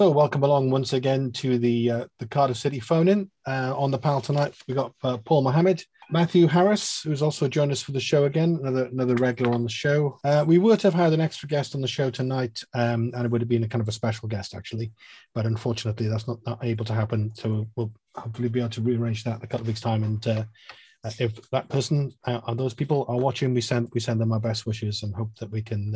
So, welcome along once again to the uh, the Cardiff City phone in. Uh, on the panel tonight, we got uh, Paul Mohammed, Matthew Harris, who's also joined us for the show again, another another regular on the show. Uh, we would have had an extra guest on the show tonight, um, and it would have been a kind of a special guest actually, but unfortunately, that's not, not able to happen. So we'll hopefully be able to rearrange that in a couple of weeks' time. And uh, uh, if that person or those people are watching, we send we send them our best wishes and hope that we can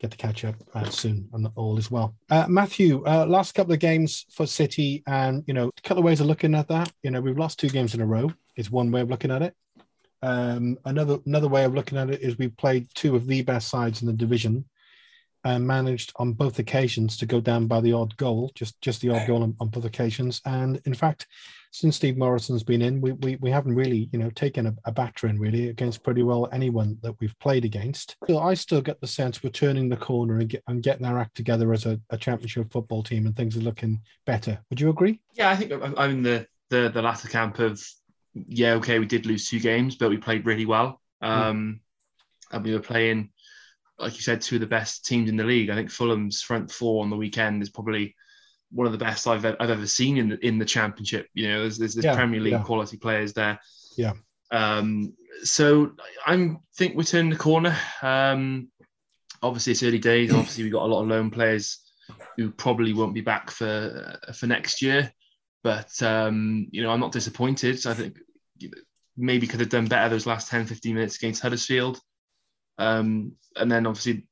get to catch up uh, soon and all is well. Uh, Matthew, uh, last couple of games for City, and you know, a couple of ways of looking at that. You know, we've lost two games in a row. Is one way of looking at it. Um, another another way of looking at it is we played two of the best sides in the division, and managed on both occasions to go down by the odd goal, just just the odd goal on, on both occasions. And in fact, since Steve Morison's been in, we, we, we haven't really, you know, taken a, a battering really against pretty well anyone that we've played against. So I still get the sense we're turning the corner and, get, and getting our act together as a, a championship football team and things are looking better. Would you agree? Yeah, I think I'm in the, the, the latter camp of, yeah, okay, we did lose two games, but we played really well. Hmm. Um, mm. And we were playing, like you said, two of the best teams in the league. I think Fulham's front four on the weekend is probably one of the best I've, I've ever seen in the in the championship. You know, there's, there's, there's yeah, Premier League yeah. quality players there. Yeah. Um, so I think we're turning the corner. Um, obviously, it's early days. Obviously, we've got a lot of loan players who probably won't be back for for next year. But um, you know, I'm not disappointed. So I think maybe could have done better those last 10, 15 minutes against Huddersfield. Um, and then obviously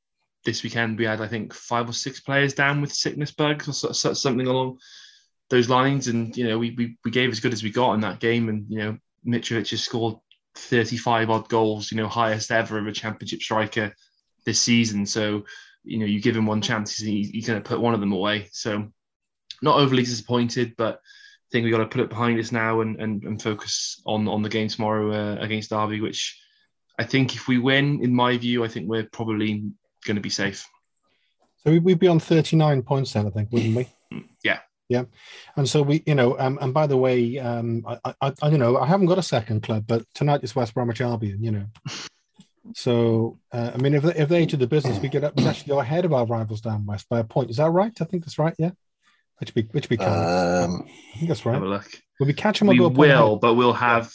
this weekend we had I think five or six players down with sickness bugs or something along those lines, and you know we, we we gave as good as we got in that game, and you know Mitrovic has scored 35 odd goals, you know highest ever of a championship striker this season. So you know you give him one chance, he's, he's going to put one of them away. So not overly disappointed, but I think we got to put it behind us now and and, and focus on on the game tomorrow uh, against Derby, which. I think if we win, in my view, I think we're probably going to be safe. So we'd be on 39 points then, I think, wouldn't we? yeah. Yeah. And so we, you know, um, and by the way, um, I, I, I don't know, I haven't got a second club, but tonight is West Bromwich Albion, you know. So, uh, I mean, if, if they enter the business, we get up, we actually go ahead of our rivals down west by a point. Is that right? I think that's right. Yeah. Which be which be um, I think that's right. Have a look. Will we catch them? We will, but we'll have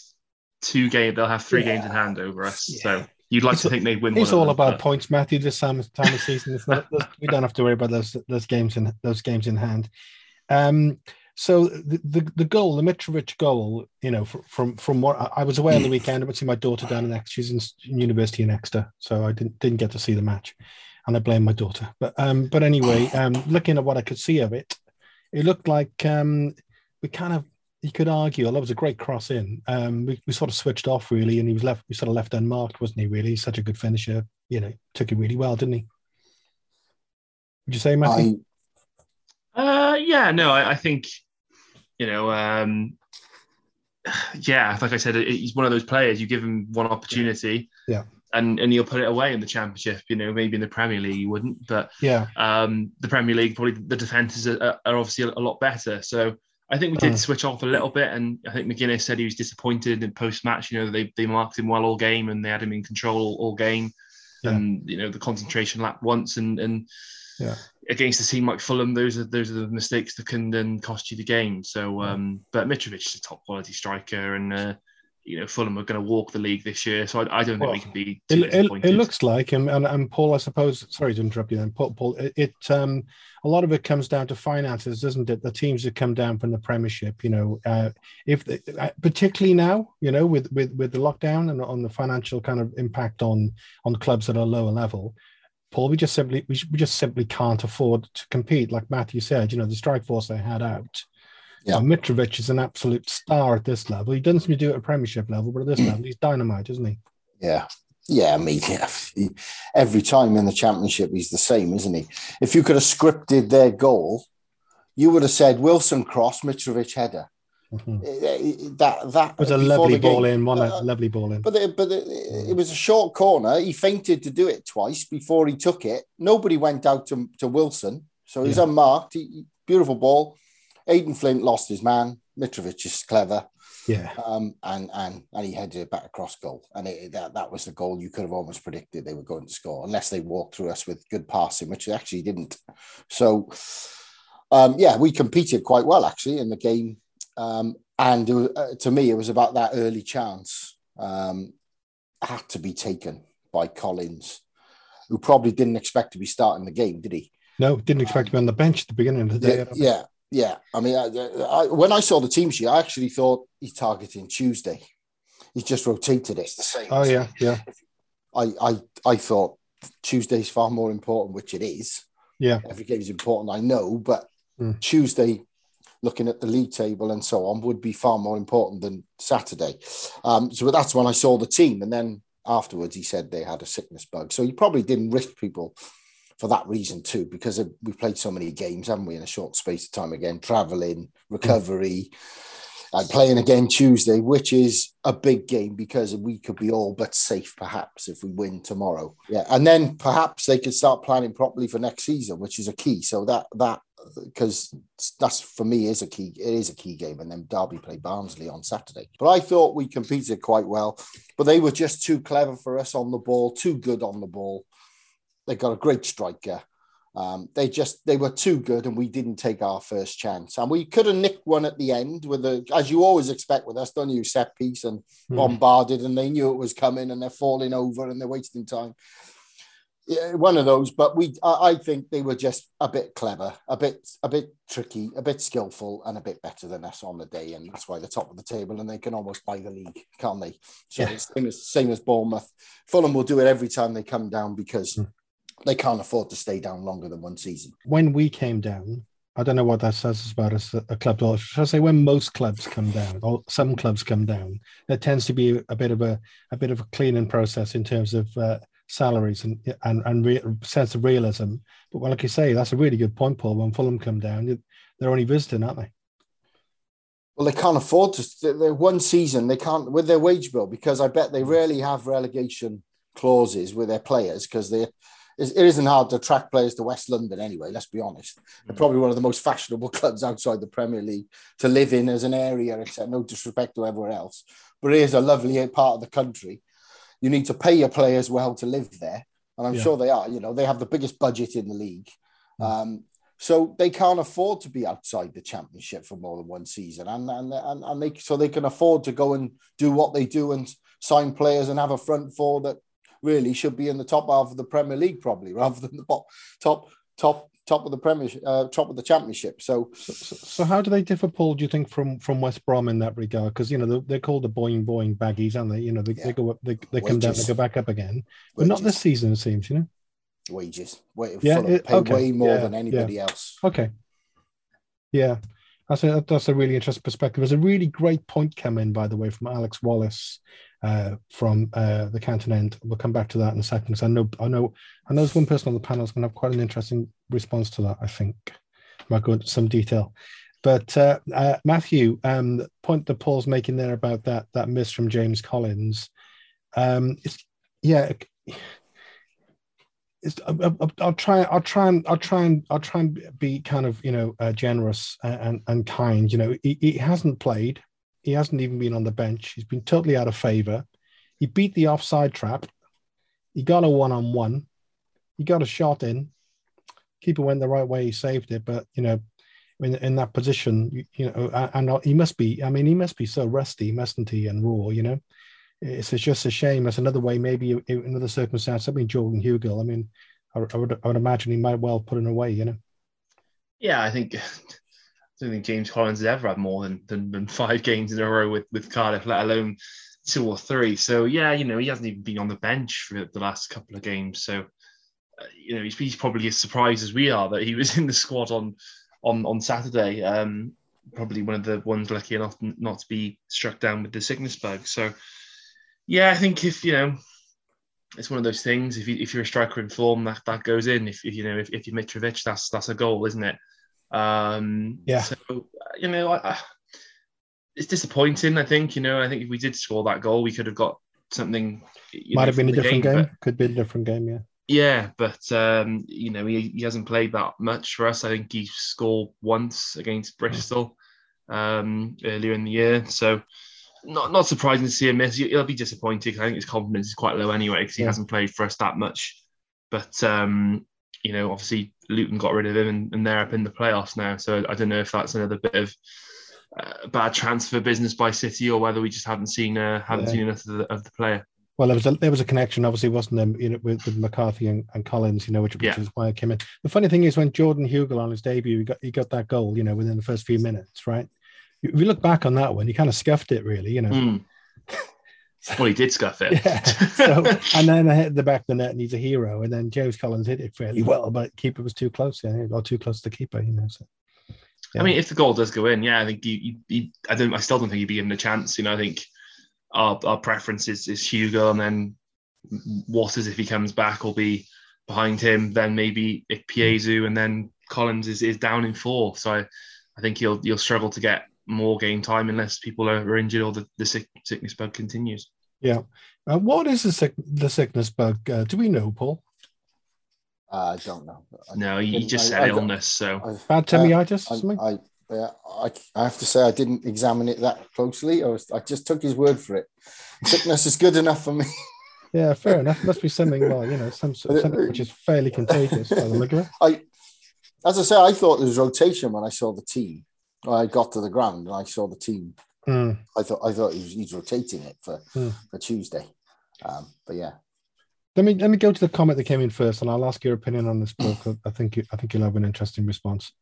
two games. They'll have three yeah. games in hand over us. Yeah. So You'd like it's, to think they'd win. It's all them, about but... points, Matthew. This time, time of season, not, we don't have to worry about those those games in those games in hand. Um, so the, the, the goal, the Mitrovic goal, you know, from from what I was away on the weekend, I went to see my daughter down in Exeter. She's in university in Exeter, so I didn't didn't get to see the match, and I blame my daughter. But um, but anyway, um, looking at what I could see of it, it looked like um, we kind of you could argue, although it was a great cross in, um, we, we sort of switched off really, and he was left, we sort of left unmarked, wasn't he? Really, He's such a good finisher. You know, took it really well, didn't he? Would you say, Matthew? I... Uh, yeah, no, I, I think, you know, um, yeah, like I said, he's one of those players. You give him one opportunity, yeah, and and he'll put it away in the championship. You know, maybe in the Premier League he wouldn't, but yeah, um, the Premier League probably the defenses are, are obviously a, a lot better. So I think we did uh, switch off a little bit, and I think McGuinness said he was disappointed in post match. You know, they they marked him well all game, and they had him in control all, all game, yeah. and you know the concentration lap once, and and yeah. against a team like Fulham, those are those are the mistakes that can then cost you the game. So, um, but Mitrovic is a top quality striker, and uh, you know Fulham are going to walk the league this year, so I, I don't well, think we can be. It, it, it, looks like, and, and, and Paul, I suppose. Sorry to interrupt you. Then, Paul, Paul it, it, um a lot of it comes down to finances, doesn't it? The teams that come down from the Premiership, you know, uh, if they, uh, particularly now, you know, with with with the lockdown and on the financial kind of impact on on clubs at a lower level. Paul, we just simply we, we just simply can't afford to compete. Like Matthew said, you know, the strike force they had out yeah. Mitrovic is an absolute star at this level. He doesn't do it at Premiership level, but at this level, he's dynamite, isn't he? Yeah. Yeah, I mean, every time in the championship, he's the same, isn't he? If you could have scripted their goal, you would have said Wilson cross, Mitrovic header. Mm-hmm. Eh, eh, that that it was a lovely ball in, one uh, lovely ball in. But the, but the, it was a short corner. He feinted to do it twice before he took it. Nobody went out to, to Wilson, so he's yeah. unmarked. He, beautiful ball. Aden Flint lost his man. Mitrovic is clever. Yeah. Um, and and and he headed it back across goal. And it, that, that was the goal you could have almost predicted they were going to score, unless they walked through us with good passing, which they actually didn't. So um, yeah, we competed quite well actually in the game. Um, and was, uh, to me, it was about that early chance um, had to be taken by Collins, who probably didn't expect to be starting the game, did he? No, didn't expect to be on the bench at the beginning of the day. Yeah, yeah, yeah. I mean, I, I, when I saw the team sheet, I actually thought he's targeting Tuesday. He's just rotated it. the same. Oh yeah, yeah. I, I, I thought Tuesday's far more important, which it is. Yeah, every game is important. I know, but mm. Tuesday, looking at the league table and so on, would be far more important than Saturday. Um, so that's when I saw the team, and then afterwards he said they had a sickness bug. So he probably didn't risk people for that reason too, because we've played so many games, haven't we, in a short space of time again, traveling, recovery. And playing again Tuesday, which is a big game because we could be all but safe perhaps if we win tomorrow. Yeah, and then perhaps they could start planning properly for next season, which is a key. So that that because that's for me is a key. It is a key game, and then Derby play Barnsley on Saturday. But I thought we competed quite well, but they were just too clever for us on the ball, too good on the ball. They got a great striker. Um, they just they were too good, and we didn't take our first chance. And we could have nicked one at the end with a, as you always expect with us, don't you? Set piece and mm. bombarded, and they knew it was coming, and they're falling over, and they're wasting time. Yeah, one of those. But we, I, I think they were just a bit clever, a bit, a bit tricky, a bit skillful, and a bit better than us on the day, and that's why they're top of the table, and they can almost buy the league, can't they? So yeah. same as same as Bournemouth. Fulham will do it every time they come down because. Mm they can't afford to stay down longer than one season. When we came down, I don't know what that says about us, a club. Or should I say, when most clubs come down, or some clubs come down, there tends to be a bit of a a bit of a cleaning process in terms of uh, salaries and and and re- sense of realism. But well, like you say, that's a really good point, Paul. When Fulham come down, they're only visiting, aren't they? Well, they can't afford to. They're one season. They can't with their wage bill because I bet they rarely have relegation clauses with their players because they it isn't hard to attract players to West London anyway. Let's be honest. They're mm. probably one of the most fashionable clubs outside the Premier League to live in as an area, except no disrespect to everywhere else. But it is a lovely part of the country. You need to pay your players well to live there, and I'm yeah. sure they are. You know, they have the biggest budget in the league. Mm. Um, so they can't afford to be outside the championship for more than one season, and and and, and they so they can afford to go and do what they do and sign players and have a front four that really should be in the top half of the Premier League, probably rather than the top top top top of the Premier uh, top of the Championship. So, so, so, how do they differ, Paul? Do you think from from West Brom in that regard? Because you know they're, they're, called the boing boing baggies, aren't they? You know they, yeah. they go up, they, they come down, they go back up again, but not this season. It seems, you know. Wages, Wait, yeah, it, pay okay. way more yeah, than anybody yeah. else. Okay. Yeah, that's a that's a really interesting perspective. There's a really great point come in, by the way, from Alex Wallace uh, from uh, the Canton end. We'll come back to that in a second because I know I know I know there's one person on the panel is going to have quite an interesting response to that. I think might go into some detail. But uh, uh, Matthew, um, the point that Paul's making there about that that miss from James Collins, um, it's, yeah, it's, I'll, I'll, try. I'll try and I'll try and I'll try and be kind of you know uh, generous and, and kind. You know, he, he hasn't played. He hasn't even been on the bench. He's been totally out of favor. He beat the offside trap. He got a one on one. He got a shot in. Keeper went the right way. He saved it. But, you know, in, in that position, you, you know, and uh, he must be, I mean, he must be so rusty, mustn't he? And raw, you know. It's, it's just a shame. It's another way, maybe in another circumstance. I mean, Jordan Hugill, I mean, I, I, would, I would imagine he might well put it away, you know. Yeah, I think don't think James Collins has ever had more than, than, than five games in a row with, with Cardiff, let alone two or three. So yeah, you know, he hasn't even been on the bench for the last couple of games. So uh, you know, he's, he's, probably as surprised as we are that he was in the squad on on on Saturday. Um, probably one of the ones lucky enough not to be struck down with the sickness bug. So yeah, I think if you know. It's one of those things. If, you, if you're a striker in form, that, that goes in. If, if you know if, if you're Mitrovic, that's that's a goal, isn't it? Um, yeah. So you know, I, I, it's disappointing. I think you know. I think if we did score that goal, we could have got something. Might know, have been a different game. game. But, could be a different game. Yeah. Yeah, but um, you know he, he hasn't played that much for us. I think he scored once against Bristol um, earlier in the year, so not not surprising to see him miss. He'll be disappointed. I think his confidence is quite low anyway because he yeah. hasn't played for us that much. But um, you know, obviously Luton got rid of him and, and, they're up in the playoffs now. So I don't know if that's another bit of uh, bad transfer business by City or whether we just haven't seen uh, haven't yeah. seen enough of the, of the, player. Well, there was a there was a connection, obviously, wasn't there, you know, with, with McCarthy and, and Collins, you know, which, which yeah. is why I came in. The funny thing is, when Jordan Hugill on his debut, he got he got that goal, you know, within the first few minutes, right? If you look back on that one, he kind of scuffed it, really, you know. Mm. Well, he did scuff it. yeah. So, and then I hit the back of the net, and he's a hero. And then James Collins hit it fairly well, but keeper was too close. Yeah, got too close to the keeper. You know. So, yeah. I mean, if the goal does go in, yeah, I think you, you, I don't. I still don't think he'd be given a chance. You know, I think our our preference is, is Hugo, and then Watters if he comes back will be behind him. Then maybe Ikpeazu, mm. and then Collins is, is down in four. So I, I think you'll you'll struggle to get more game time unless people are, are injured or the, the sick, sickness bug continues. Yeah. Uh, what is the, sick, the sickness bug? Uh, do we know, Paul? Uh, I don't know. no, you just said I, illness. So I, bad tummiitis. Uh, I, I, I, I have to say I didn't examine it that closely. I was I just took his word for it. Sickness is good enough for me. Yeah, fair enough. Must be something well, you know, some something which is fairly contagious. I, as I say, I thought there was rotation when I saw the team. I got to the ground and I saw the team. Mm. I thought I thought he was, he's rotating it for mm. for Tuesday, um, but yeah. Let me let me go to the comment that came in first, and I'll ask your opinion on this book. I think you, I think you'll have an interesting response.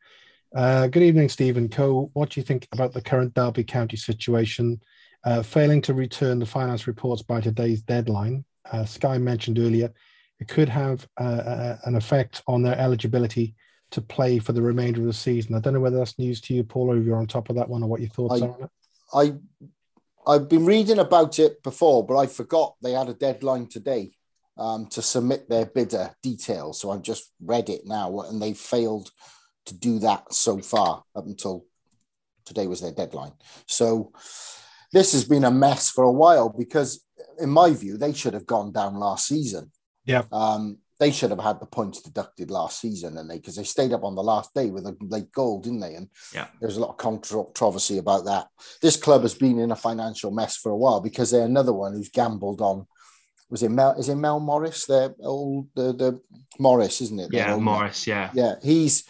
Uh, good evening, Stephen Co. What do you think about the current Derby County situation? Uh, failing to return the finance reports by today's deadline, uh, Sky mentioned earlier, it could have uh, uh, an effect on their eligibility to play for the remainder of the season. I don't know whether that's news to you, Paul, or if you're on top of that one, or what your thoughts I, are on it. I I've been reading about it before, but I forgot they had a deadline today um, to submit their bidder details. So I've just read it now, and they failed to do that so far up until today was their deadline. So this has been a mess for a while because, in my view, they should have gone down last season. Yeah. Um, they should have had the points deducted last season, and they because they stayed up on the last day with a late goal, didn't they? And yeah, there's a lot of controversy about that. This club has been in a financial mess for a while because they're another one who's gambled on. Was it Mel? Is it Mel Morris? The old the the Morris, isn't it? Yeah, Morris. Yeah, yeah. He's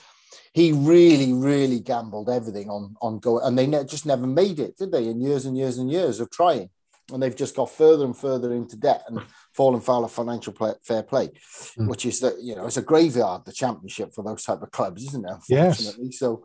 he really, really gambled everything on on go, and they ne- just never made it, did they? In years and years and years of trying, and they've just got further and further into debt and fallen foul of financial play, fair play, mm. which is that you know it's a graveyard, the championship for those type of clubs, isn't it? Unfortunately, yes. so.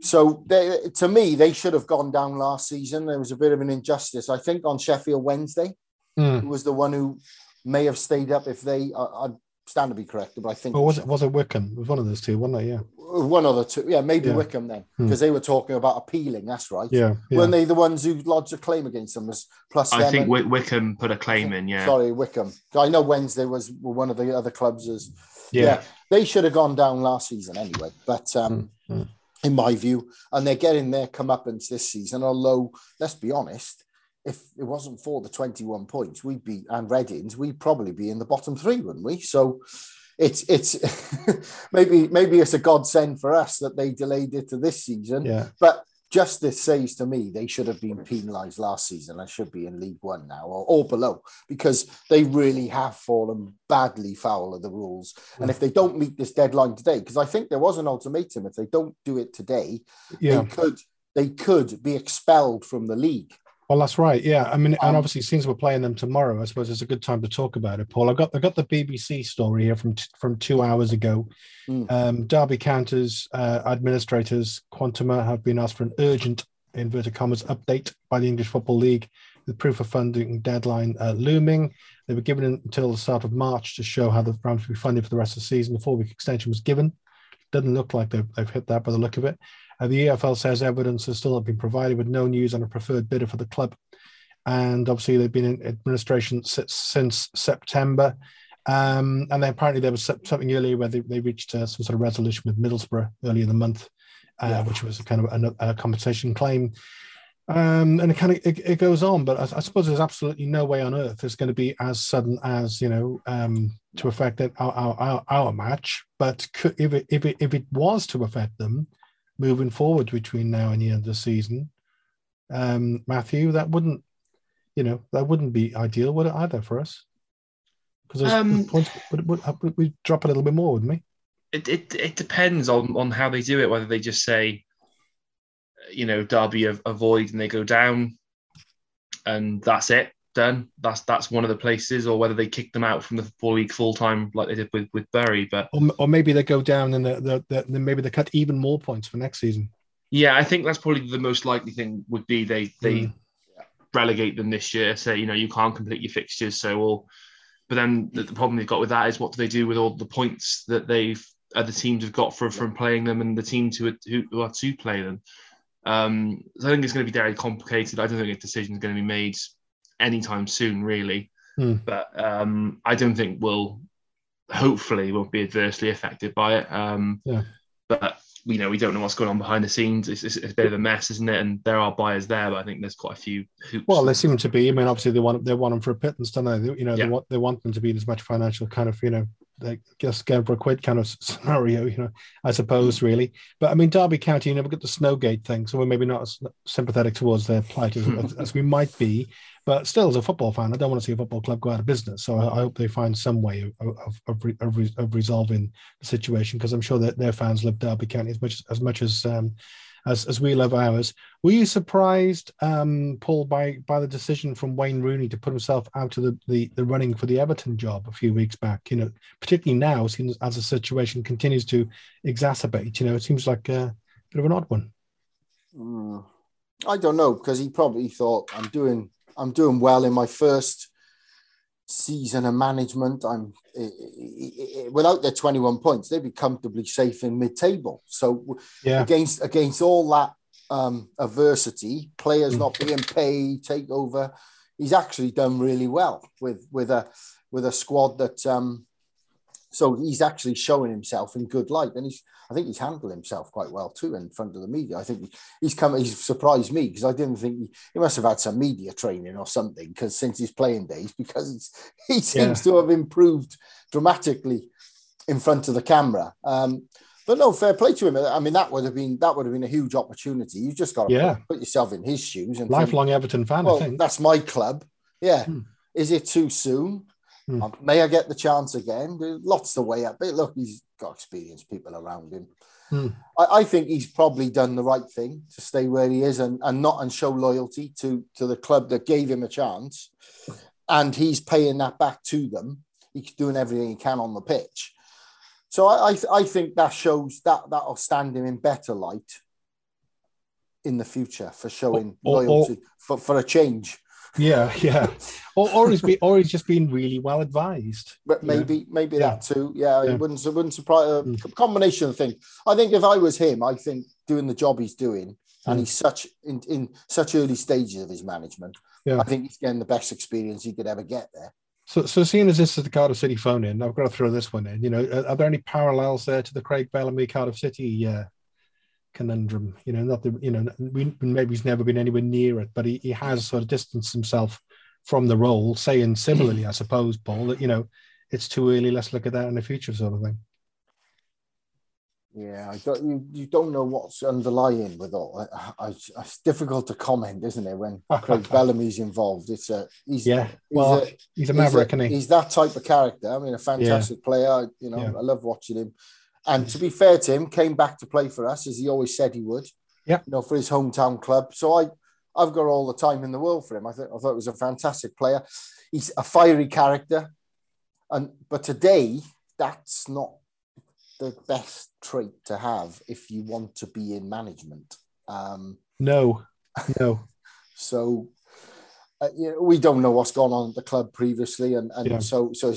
So they, to me, they should have gone down last season. There was a bit of an injustice, I think, on Sheffield Wednesday. Mm. Who was the one who may have stayed up if they. I stand to be corrected, but I think. Well, was it was it Wycombe? It was one of those two, wasn't it? Yeah. One other two, yeah, maybe yeah. Wycombe then, because hmm. they were talking about appealing. That's right. Yeah, yeah. Weren't they the ones who lodged a claim against them? Was plus. I think and, Wycombe put a claim in. Yeah. Sorry, Wycombe. I know Wednesday was one of the other clubs. As yeah, yeah they should have gone down last season anyway. But um, mm-hmm. in my view, and they're getting their comeuppance this season. Although, let's be honest, if it wasn't for the 21 points, we'd be and Readings, we'd probably be in the bottom three, wouldn't we? So it's it's maybe maybe it's a godsend for us that they delayed it to this season. Yeah. But justice says to me they should have been penalised last season. I should be in League One now or, or below because they really have fallen badly foul of the rules. And if they don't meet this deadline today, because I think there was an ultimatum, if they don't do it today, yeah. they could they could be expelled from the league. Well, that's right. Yeah, I mean, and um, obviously, since we're playing them tomorrow, I suppose it's a good time to talk about it, Paul. I got I got the BBC story here from from two hours ago. Mm. Um, Derby counters uh, administrators Quantuma have been asked for an urgent inverted commas update by the English Football League, with proof of funding deadline uh, looming. They were given until the start of March to show how the ground will be funded for the rest of the season. The four week extension was given. Doesn't look like they've, they've hit that by the look of it. Uh, the EFL says evidence has still not been provided with no news on a preferred bidder for the club. And obviously, they've been in administration since September. Um, and then apparently, there was something earlier where they, they reached uh, some sort of resolution with Middlesbrough earlier in the month, uh, yeah. which was kind of a, a compensation claim. Um, and it kind of it, it goes on, but I, I, suppose there's absolutely no way on earth it's going to be as sudden as you know um, to affect our, our, our, our match. But could, if it, if it if it was to affect them, moving forward between now and the end of the season. Um, Matthew, that wouldn't, you know, that wouldn't be ideal, would it either for us? Because um, points would, would, would we drop a little bit more, wouldn't we? it, it, it depends on, on how they do it, whether they just say, you know, Derby avoid and they go down and that's it, done. That's that's one of the places, or whether they kick them out from the football league full time like they did with, with Bury. But or, or maybe they go down and the, the, the, maybe they cut even more points for next season. Yeah, I think that's probably the most likely thing would be they they mm. relegate them this year. Say, you know, you can't complete your fixtures, so all. But then the, the problem they've got with that is what do they do with all the points that they've other teams have got from, from playing them and the teams who are, who are to play them. Um, so I think it's going to be very complicated. I don't think a decision is going to be made anytime soon, really. Hmm. But um, I don't think we'll, hopefully, won't be adversely affected by it. Um, yeah. But you know, we don't know what's going on behind the scenes. It's, it's, it's, a bit of a mess, isn't it? And there are buyers there, but I think there's quite a few hoops. Well, they seem to be. I mean, obviously they want they want them for a pittance, don't they? You know, yeah. they want they want them to be in as much financial kind of you know like just get for a quid kind of scenario, you know, I suppose, really. But I mean, Derby County, you never get the Snowgate thing, so we're maybe not as sympathetic towards their plight as, as, we might be. But still, as a football fan, I don't want to see a football club go out of business. So I, I hope they find some way of of, of, of, of resolving the situation because I'm sure that their fans love Derby County as much as much as um, as, as we love ours. Were you surprised, um, Paul, by by the decision from Wayne Rooney to put himself out of the, the, the running for the Everton job a few weeks back? You know, particularly now, as the situation continues to exacerbate. You know, it seems like a bit of an odd one. Mm, I don't know because he probably thought I'm doing I'm doing well in my first season of management. I'm without their 21 points, they'd be comfortably safe in mid-table. So yeah. against against all that um, adversity, players mm. not being paid, takeover, he's actually done really well with with a with a squad that um, so he's actually showing himself in good light, and he's I think he's handled himself quite well too in front of the media. I think he's come he's surprised me because I didn't think he, he, must have had some media training or something because since his playing days because he seems yeah. to have improved dramatically in front of the camera. Um, but no, fair play to him. I mean, that would have been that would have been a huge opportunity. You just got to yeah. put, put, yourself in his shoes. And lifelong think, Everton fan. Well, I think that's my club. Yeah. Hmm. Is it too soon? Hmm. Um, may I get the chance again? There's lots to weigh up. But look, he's got experienced people around him. Hmm. I, I, think he's probably done the right thing to stay where he is and, and not and show loyalty to, to the club that gave him a chance. And he's paying that back to them. He's doing everything he can on the pitch. So I, I, I think that shows that that'll stand him in better light in the future for showing or, loyalty or, for, for a change. Yeah, yeah. or, or he's or he's just been really well advised. But maybe, maybe yeah. that too. Yeah, yeah. it wouldn't, it wouldn't surprise. A mm. combination of things. I think if I was him, I think doing the job he's doing, mm. and he's such in, in such early stages of his management. Yeah. I think he's getting the best experience he could ever get there. So, so seeing as this is the Cardiff City phone in, I've got to throw this one in. You know, are, are there any parallels there to the Craig Bellamy Cardiff City uh, conundrum. You know, not the you know we, maybe he's never been anywhere near it, but he, he has sort of distanced himself from the role, saying similarly, I suppose, Paul, that you know it's too early. Let's look at that in the future, sort of thing. Yeah, I don't, you, you don't know what's underlying with all. I, I, it's difficult to comment, isn't it? When Craig Bellamy's involved, it's a he's yeah. Well, he's a, he's a maverick, he's, a, he's that type of character. I mean, a fantastic yeah. player. You know, yeah. I love watching him. And to be fair to him, came back to play for us as he always said he would. Yeah. You know, for his hometown club. So I, I've got all the time in the world for him. I thought I thought he was a fantastic player. He's a fiery character, and but today that's not the best trait to have if you want to be in management. Um, no, no. so uh, you know, we don't know what's gone on at the club previously, and, and yeah. so so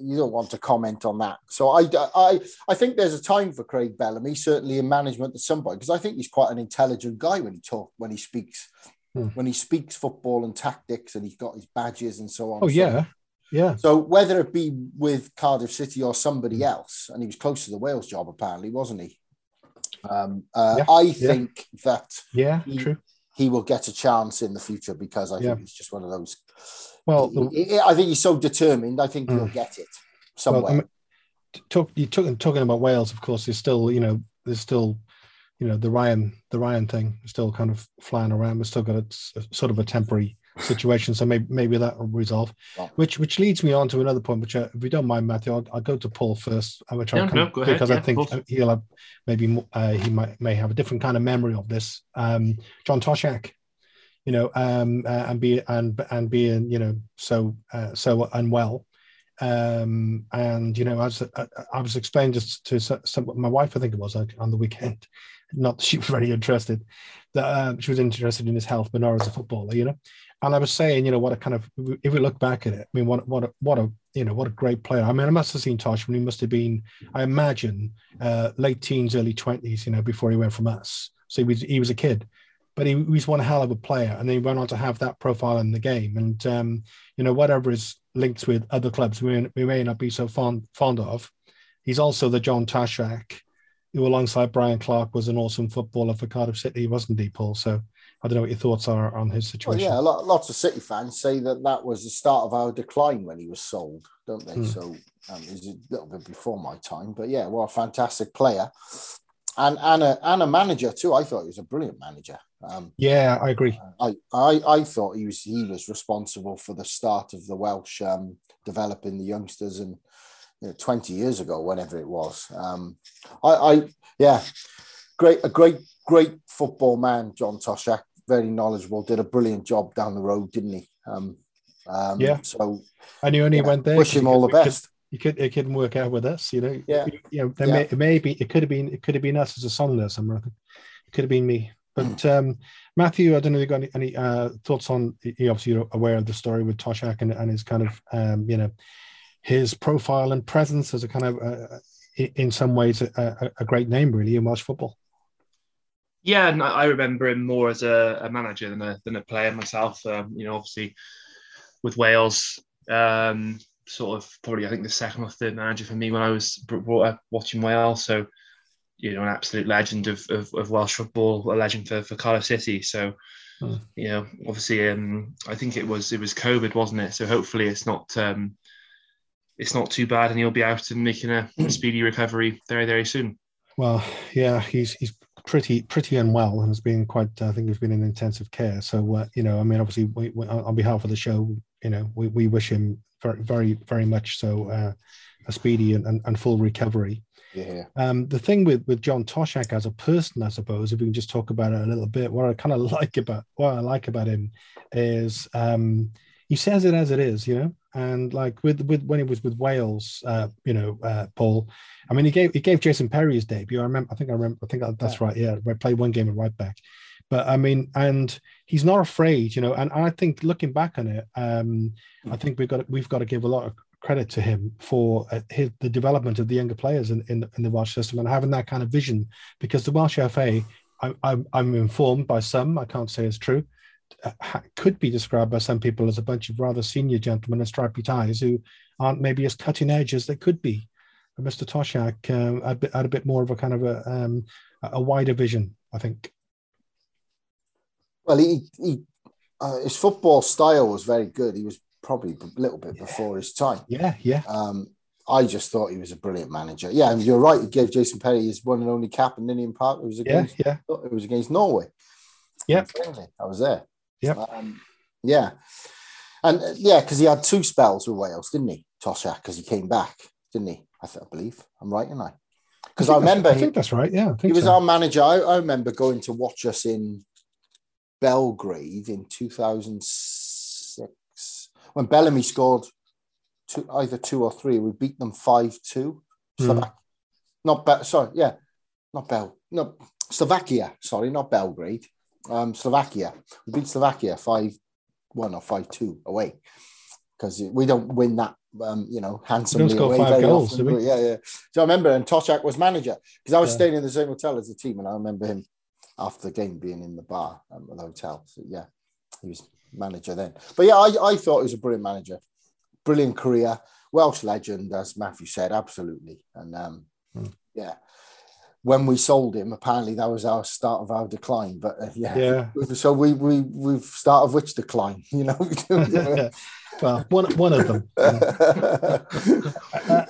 you don't want to comment on that. So I, I I think there's a time for Craig Bellamy, certainly in management at some point, because I think he's quite an intelligent guy when he talk when he speaks hmm. when he speaks football and tactics, and he's got his badges and so on. Oh yeah, so, yeah. So whether it be with Cardiff City or somebody else, and he was close to the Wales job apparently, wasn't he? Um, uh, yeah, I think yeah. that yeah, he, true he will get a chance in the future because I yeah. think he's just one of those. Well, the, I think he's so determined. I think mm. he'll get it somewhere. Well, I mean, talk, you took talking about Wales, of course. There's still, you know, there's still, you know, the Ryan, the Ryan thing is still kind of flying around. We've still got a, a sort of a temporary situation. So maybe maybe that will resolve. Well- Which which leads me on to another point, which uh, if you don't mind, Matthew, I'll, I'll go to Paul first, uh, which No, I'll no, go ahead. because Yeah, I think course. he'll have maybe mo- uh, he might may have a different kind of memory of this. Um, John Toshack, you know, um, uh, and be and and being you know so uh, so unwell. Um, and you know, as I, I was explaining just to some, some- my wife, I think it was like, on the weekend, not that she was very interested, that um, she was interested in his health, but not as a footballer, you know. And I was saying, you know, what a kind of if we look back at it, I mean, what what a, what a you know what a great player. I mean, I must have seen Tosh when he must have been, I imagine, uh, late teens, early twenties, you know, before he went from us. So he was he was a kid, but he, he was one hell of a player, and then he went on to have that profile in the game. And um, you know, whatever is linked with other clubs we, we may not be so fond fond of, he's also the John Toshack, who alongside Brian Clark was an awesome footballer for Cardiff City, wasn't he, Paul? So I don't know what your thoughts are on his Well, situation. yeah, a lot, lots of City fans say that that was the start of our decline when he was sold, don't they? Hmm. So um, was a little bit before my time, but yeah, what a fantastic player, and and a and a manager too. I thought he was a brilliant manager. Um, Yeah, I agree. I, I I thought he was he was responsible for the start of the Welsh um, developing the youngsters and you know, 20 years ago, whenever it was. Um, I, I yeah, great a great great football man, John Toshack, very knowledgeable, did a brilliant job down the road, didn't he? Um, um, Yeah. So And he only yeah, went there. wish him all the best. He could, it couldn't work out with us, you know. Yeah. you know, there Yeah. may, it may be, it could have been, it could have been us as a somewhere. I think it could have been me. But um, Matthew, I don't know if you got any, any uh, thoughts on. You obviously you're aware of the story with Toshack and, and his kind of, um, you know, his profile and presence as a kind of, uh, in some ways, a, a, a great name really in Welsh football. Yeah, and I remember him more as a, a manager than a than a player myself. Um, you know, obviously with Wales, um, sort of probably I think the second or third manager for me when I was brought up watching Wales. So you know, an absolute legend of, of, of Welsh football, a legend for, for Cardiff City. So Hmm. you know, obviously, um, I think it was it was COVID, wasn't it? So hopefully, it's not um, it's not too bad, and he'll be out and making a, a speedy recovery very very soon. Well, yeah, he's he's pretty pretty unwell and has been quite. I think he's been in intensive care. So uh, you know, I mean, obviously, we, we, on behalf of the show, you know, we, we wish him very very very much so uh, a speedy and, and, and full recovery. Yeah, Um, the thing with with John Toshack as a person, I suppose, if we can just talk about it a little bit, what I kind of like about what I like about him is um, he says it as it is, you know. And like with with when he was with Wales, uh, you know, uh, Paul. I mean, he gave he gave Jason Perry his debut. I remember. I think I remember. I think that's right. Yeah, I played one game at right back. But I mean, and he's not afraid, you know. And I think looking back on it, um, I think we've got we've got to give a lot of credit to him for uh, his, the development of the younger players in, in, in the Welsh system and having that kind of vision. Because the Welsh FA, I, I'm, I'm informed by some, I can't say it's true, could be described by some people as a bunch of rather senior gentlemen in stripy ties who aren't maybe as cutting edge as they could be. But Mr. Toshack um, had, a bit- had a bit more of a kind of a, um, a wider vision, I think. well, he he uh, his football style was very good. He was probably a little bit before his time. Yeah, yeah. Um, I just thought he was a brilliant manager. Yeah, and you're right. He gave Jason Perry his one and only cap in Ninian Park. It was against yeah. it was against Norway. Yeah. I was there. Yep. Um, yeah, and uh, yeah, because he had two spells with Wales, didn't he, Toshack? Because he came back, didn't he? I, th- I believe I'm right, am I? Because I, that's- remember I he, think that's right. Yeah, I he was so. our manager. I, I remember going to watch us in Belgrade in 2006 when Bellamy scored two, either two or three. We beat them five two. Hmm. Not Be- sorry, yeah, not Bel, no Slovakia. Sorry, not Belgrade. Um, Slovakia. We beat Slovakia five one or five two away because we don't win that. Um, you know, handsomely score away five very goals, often, do we? Yeah, yeah. So I remember, and Toshack was manager because I was Yeah. staying in the same hotel as the team, and I remember him after the game being in the bar at the hotel. So yeah, he was manager then. But yeah, I, I thought he was a brilliant manager, brilliant career, Welsh legend, as Matthew said, absolutely. And um, Hmm. yeah, when we sold him, apparently that was our start of our decline. But uh, yeah, Yeah. so we we we've started which decline, you know? well, one one of them.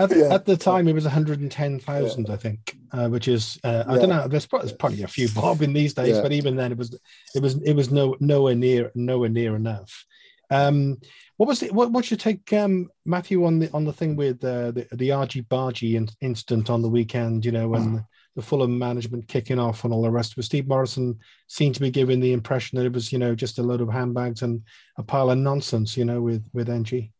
At, Yeah. at the time, it was 110,000, I think. uh, which is uh, I don't know. There's, there's, probably a few Bob in these days, yeah. but even then, it was it was it was no nowhere near nowhere near enough. Um, what was it? What, what's your take, um, Matthew, on the on the thing with uh, the the Argy Bargy in, incident on the weekend? You know, when the Fulham management kicking off and all the rest of it. Steve Morison seemed to be giving the impression that it was, you know, just a load of handbags and a pile of nonsense, you know, with with Ng.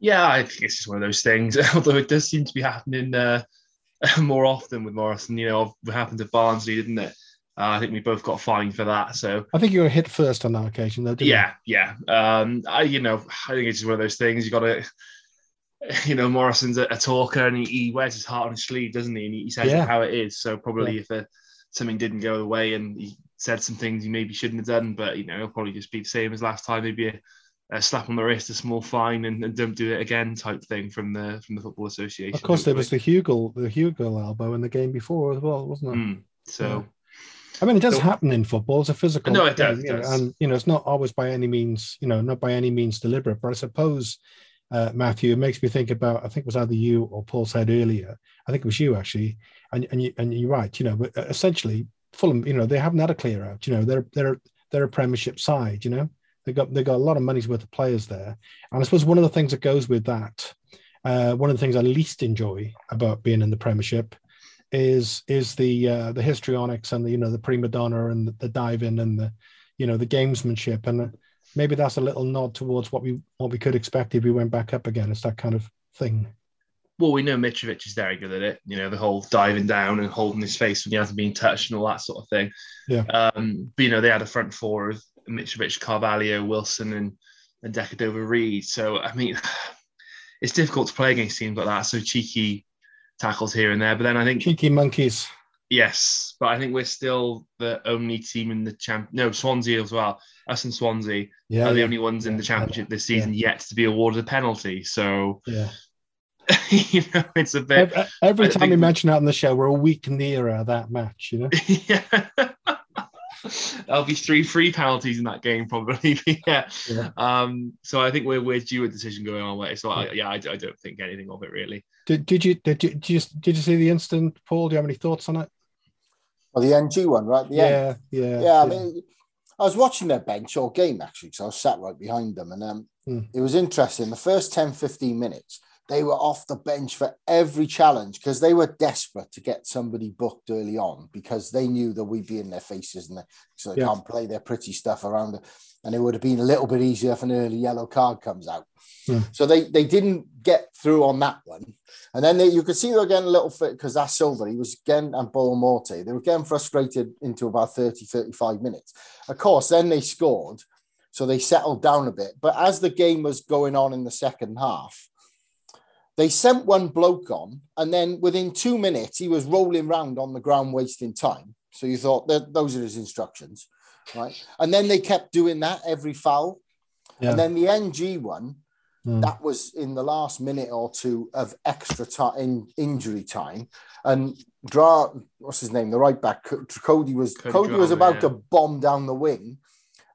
Yeah, I think it's just one of those things. Although it does seem to be happening uh, more often with Morison. You know, it happened to Barnsley, didn't it? Uh, I think we both got fined for that. So I think you were hit first on that occasion, though. yeah, you? yeah. Um, I, you know, I think it's just one of those things. You got to you know, Morison's a, a talker and he, he, wears his heart on his sleeve, doesn't he? And he, he says yeah. how it is. So probably yeah. if a, uh, something didn't go the way and he said some things he maybe shouldn't have done, but you know, he'll probably just be the same as last time. Maybe a, a slap on the wrist, a small fine, and, and, don't do it again type thing from the from the football association. Of course, hopefully. there was the Hugo the Hugo elbow in the game before as well, wasn't it? Mm, so. Yeah. I mean, it does so, happen in football. It's a physical. No, it does, you know, does. and you know, it's not always by any means, you know, not by any means deliberate. But I suppose uh, Matthew, it makes me think about, I think it was either you or Paul said earlier, I think it was you actually, and, and, you, and you're right, you know, but uh, essentially Fulham, you know, they haven't had a clear out, you know, they're, they're, they're a premiership side, you know, they got, they got a lot of money's worth of players there. And I suppose one of the things that goes with that, uh, one of the things I least enjoy about being in the premiership is, is the, uh, the histrionics and the, you know, the prima donna and the, the diving and the, you know, the gamesmanship. And, maybe that's a little nod towards what we what we could expect if we went back up again. It's that kind of thing. Well, we know Mitrovic is very good at it. You know, the whole diving down and holding his face when he hasn't been touched and all that sort of thing. Yeah. Um, but you know, they had a front four of Mitrovic, Carvalho, Wilson, and and Decordova Reid. So I mean, it's difficult to play against teams like that. So cheeky tackles here and there. But then I think cheeky monkeys. Yes, but I think we're still the only team in the champ. No, Swansea as well. Us and Swansea yeah, are the yeah. only ones in the championship this season yeah. yet to be awarded a penalty. So yeah, you know, it's a bit. Every, every time we mention that on the show, we're a week nearer that match. You know. yeah. There'll be three free penalties in that game, probably. yeah. yeah. Um. So I think we're we're due a decision going our Way. So I, yeah, I, I don't think anything of it really. Did, did you did you did you, did you see the incident, Paul? Do you have any thoughts on it? Well, the Ng one, right? The yeah, end. yeah, yeah. I mean, I was watching their bench all game actually, because I was sat right behind them, and um, hmm. it was interesting. The first 10, 15 minutes, they were off the bench for every challenge because they were desperate to get somebody booked early on because they knew that we'd be in their faces and they, so they yeah. can't play their pretty stuff around it. And it would have been a little bit easier if an early yellow card comes out. Hmm. So they they didn't get through on that one. And then they, you could see they were getting a little fit because that's Silva. He was again and Boa Morte. They were getting frustrated into about 30, 35 minutes. Of course, then they scored. So they settled down a bit. But as the game was going on in the second half, they sent one bloke on, and then within two minutes, he was rolling around on the ground, wasting time. So you thought that those are his instructions, right? And then they kept doing that every foul. Yeah. And then the NG one, mm. that was in the last minute or two of extra time in injury time. And Dra, what's his name? The right back, Cody was Cody, Cody was about yeah. to bomb down the wing,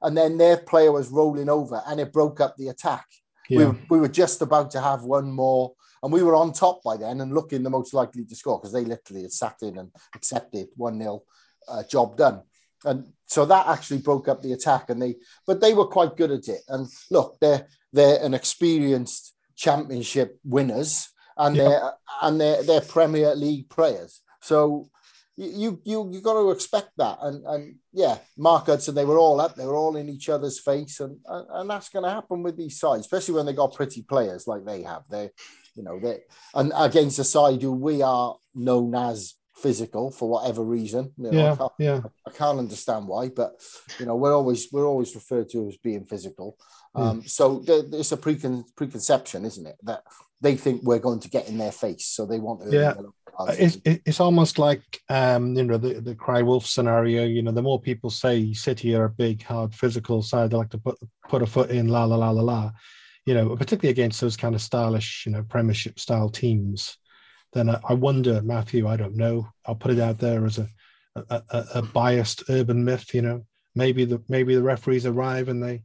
and then their player was rolling over, and it broke up the attack. Yeah. We, we were just about to have one more and we were on top by then and looking the most likely to score because they literally had sat in and accepted 1 0 uh, job done. And so that actually broke up the attack. And they, but they were quite good at it. And look, they're, they're an experienced championship winners and yeah. they're, and they're, they're Premier League players. So you you you got to expect that and and yeah mark hudson they were all up they were all in each other's face and and, and that's going to happen with these sides especially when they got pretty players like they have they you know, that and against a side who we are known as physical for whatever reason. You know, yeah, I can't, yeah. I can't understand why, but you know, we're always we're always referred to as being physical. Hmm. Um, So it's a precon- preconception, isn't it, that they think we're going to get in their face, so they want to. Yeah, it's, it's almost like um, you know the the cry wolf scenario. You know, the more people say City are a big, hard, physical side, they like to put put a foot in, la la la la la you know, particularly against those kind of stylish, you know, Premiership style teams, then I, I wonder, Matthew, I don't know. I'll put it out there as a, a, a, a biased urban myth. You know, maybe the maybe the referees arrive and they,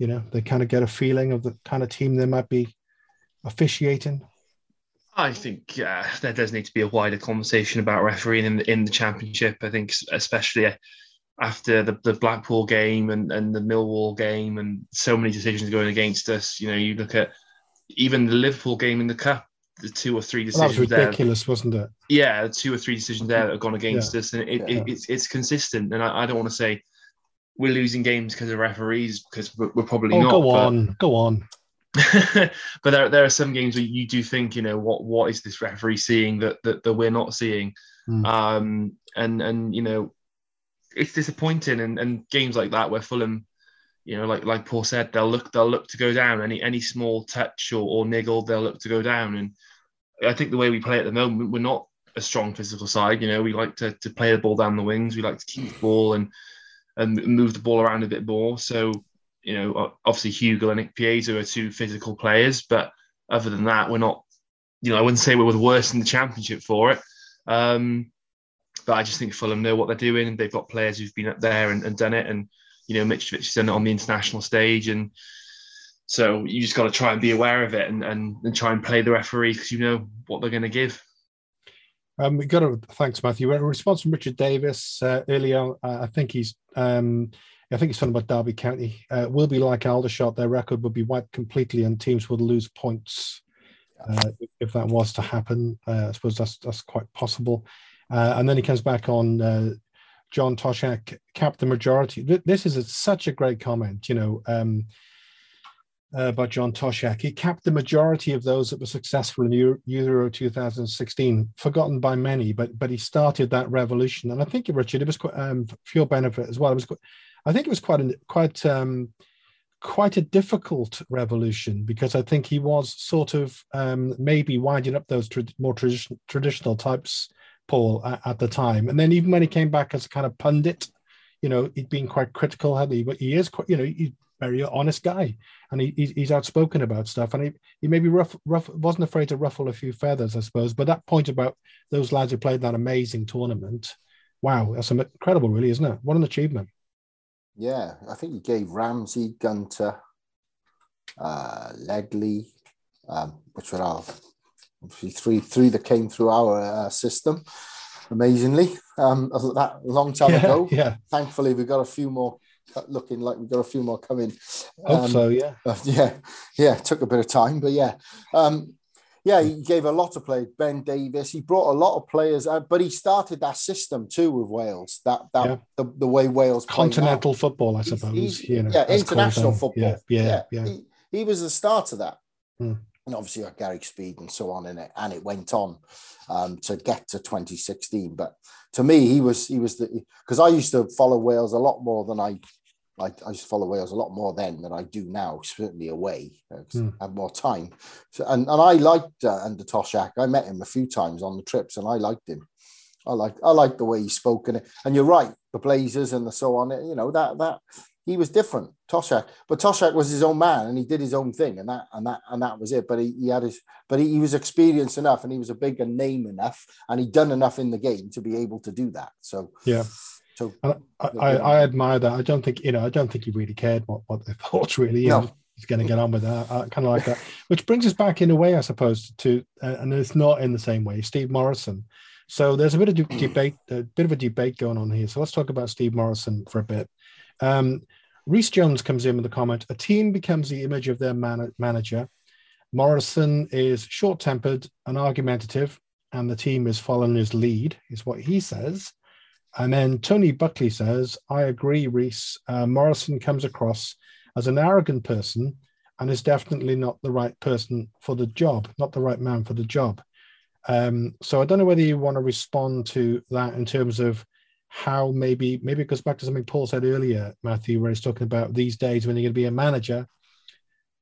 you know, they kind of get a feeling of the kind of team they might be officiating. I think uh, there does need to be a wider conversation about refereeing in the, in the championship. I think especially after the, the Blackpool game and, and the Millwall game and so many decisions going against us. You know, you look at even the Liverpool game in the cup, the two or three decisions well, that was ridiculous, there. wasn't it? Yeah, two or three decisions there that have gone against yeah. us, and it, yeah. it, it's it's consistent. And I, I don't want to say we're losing games because of referees because we're, we're probably oh, not. Go but, on, go on. but there, there are some games where you do think, you know, what what is this referee seeing that that, that we're not seeing? Mm. Um, and and you know, it's disappointing. And, and games like that where Fulham, you know, like like Paul said, they'll look they'll look to go down. Any any small touch or, or niggle, they'll look to go down. And I think the way we play at the moment, we're not a strong physical side. You know, we like to to play the ball down the wings. We like to keep the ball and and move the ball around a bit more. So you know, obviously Hugill and Ikpeazu are two physical players, but other than that, we're not. You know, I wouldn't say we're the worst in the championship for it. Um, but I just think Fulham know what they're doing. They've got players who've been up there and, and done it, and you know, Mitrovic has done it on the international stage, and so you just got to try and be aware of it and and, and try and play the referee because you know what they're going to give. Um, we got a thanks, Matthew. A response from Richard Davis uh, earlier. Uh, I think he's um, I think it's talking about Derby County. Uh, will be like Aldershot. Their record would be wiped completely, and teams would lose points uh, if that was to happen. Uh, I suppose that's that's quite possible. Uh, and then he comes back on uh, John Toshack capped the majority. This is a, such a great comment, you know, um, uh, about John Toshack. He capped the majority of those that were successful in Euro, Euro 2016, forgotten by many, but but he started that revolution. And I think, Richard, it was quite, um, for your benefit as well. It was quite, I think it was quite a, quite um, quite a difficult revolution because I think he was sort of um, maybe winding up those tra- more tradition- traditional types, Paul, at, at, the time. And then even when he came back as a kind of pundit, you know, he'd been quite critical, had he? But he is quite, you know, he's very honest guy, and he, he's outspoken about stuff. And he, he maybe rough, rough, wasn't afraid to ruffle a few feathers, I suppose. But that point about those lads who played that amazing tournament, wow, that's incredible, really, isn't it? What an achievement! Yeah, I think he gave Ramsey, Gunter, uh, Ledley, um, which were all obviously three three that came through our uh, system. Amazingly, um, that long time yeah, ago. Yeah. Thankfully, we've got a few more looking like we've got a few more coming. Hope um, so, yeah. Uh, yeah, yeah. Took a bit of time, but yeah. Um, yeah, he gave a lot of players. Ben Davis, he brought a lot of players, uh, but he started that system too with Wales. That that yeah. the, the way Wales continental football, I suppose. He's, he's, you know, yeah, international football. Yeah, yeah, yeah. He, he, was the start of that, hmm. And obviously got Gary Speed and so on in it, and it went on um, to get to 2016. But to me, he was he was the because I used to follow Wales a lot more than I I, I used to follow Wales a lot more then than I do now, certainly away, mm. I have more time. So, and, and I liked uh, Under Toshack. I met him a few times on the trips and I liked him. I like I like the way he spoke and and you're right, the Blazers and the so on. You know that that he was different, Toshack. But Toshack was his own man and he did his own thing and that and that and that was it. But he, he had his but he, he was experienced enough and he was a bigger name enough and he'd done enough in the game to be able to do that. So yeah. So I, I, I, admire that. I don't think you know. I don't think he really cared what what they thought. Really, no. he's going to get on with that. I kind of like that. Which brings us back in a way, I suppose, to uh, and it's not in the same way. Steve Morison. So there's a bit of debate, a bit of a debate going on here. So let's talk about Steve Morison for a bit. Um, Reese Jones comes in with a comment: A team becomes the image of their man- manager. Morison is short-tempered and argumentative, and the team is following his lead, is what he says. And then Tony Buckley says, I agree, Reese. Uh, Morison comes across as an arrogant person and is definitely not the right person for the job, not the right man for the job. Um, so I don't know whether you want to respond to that in terms of how maybe maybe it goes back to something Paul said earlier, Matthew, where he's talking about these days when you're going to be a manager,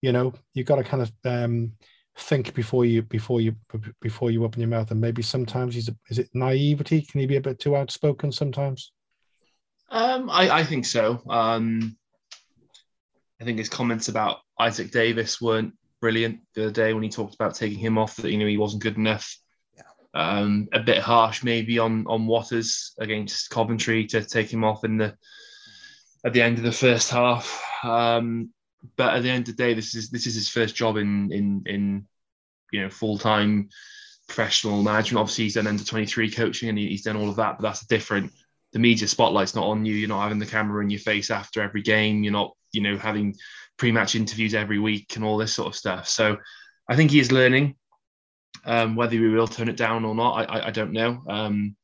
you know, you've got to kind of um, think before you before you before you open your mouth. And maybe sometimes he's is it naivety? Can he be a bit too outspoken sometimes? Um i i think so. Um i think his comments about isaac davis weren't brilliant the other day when he talked about taking him off that you know he wasn't good enough. Um a bit harsh maybe on on Watters against coventry to take him off in the at the end of the first half um but at the end of the day, this is this is his first job in in in you know full time professional management. Obviously, he's done under 23 coaching and he's done all of that, but that's different. The media spotlight's not on you. You're not having the camera in your face after every game. You're not, you know, having pre-match interviews every week and all this sort of stuff. So I think he is learning. Um, whether we will turn it down or not, I, I, I don't know. Um,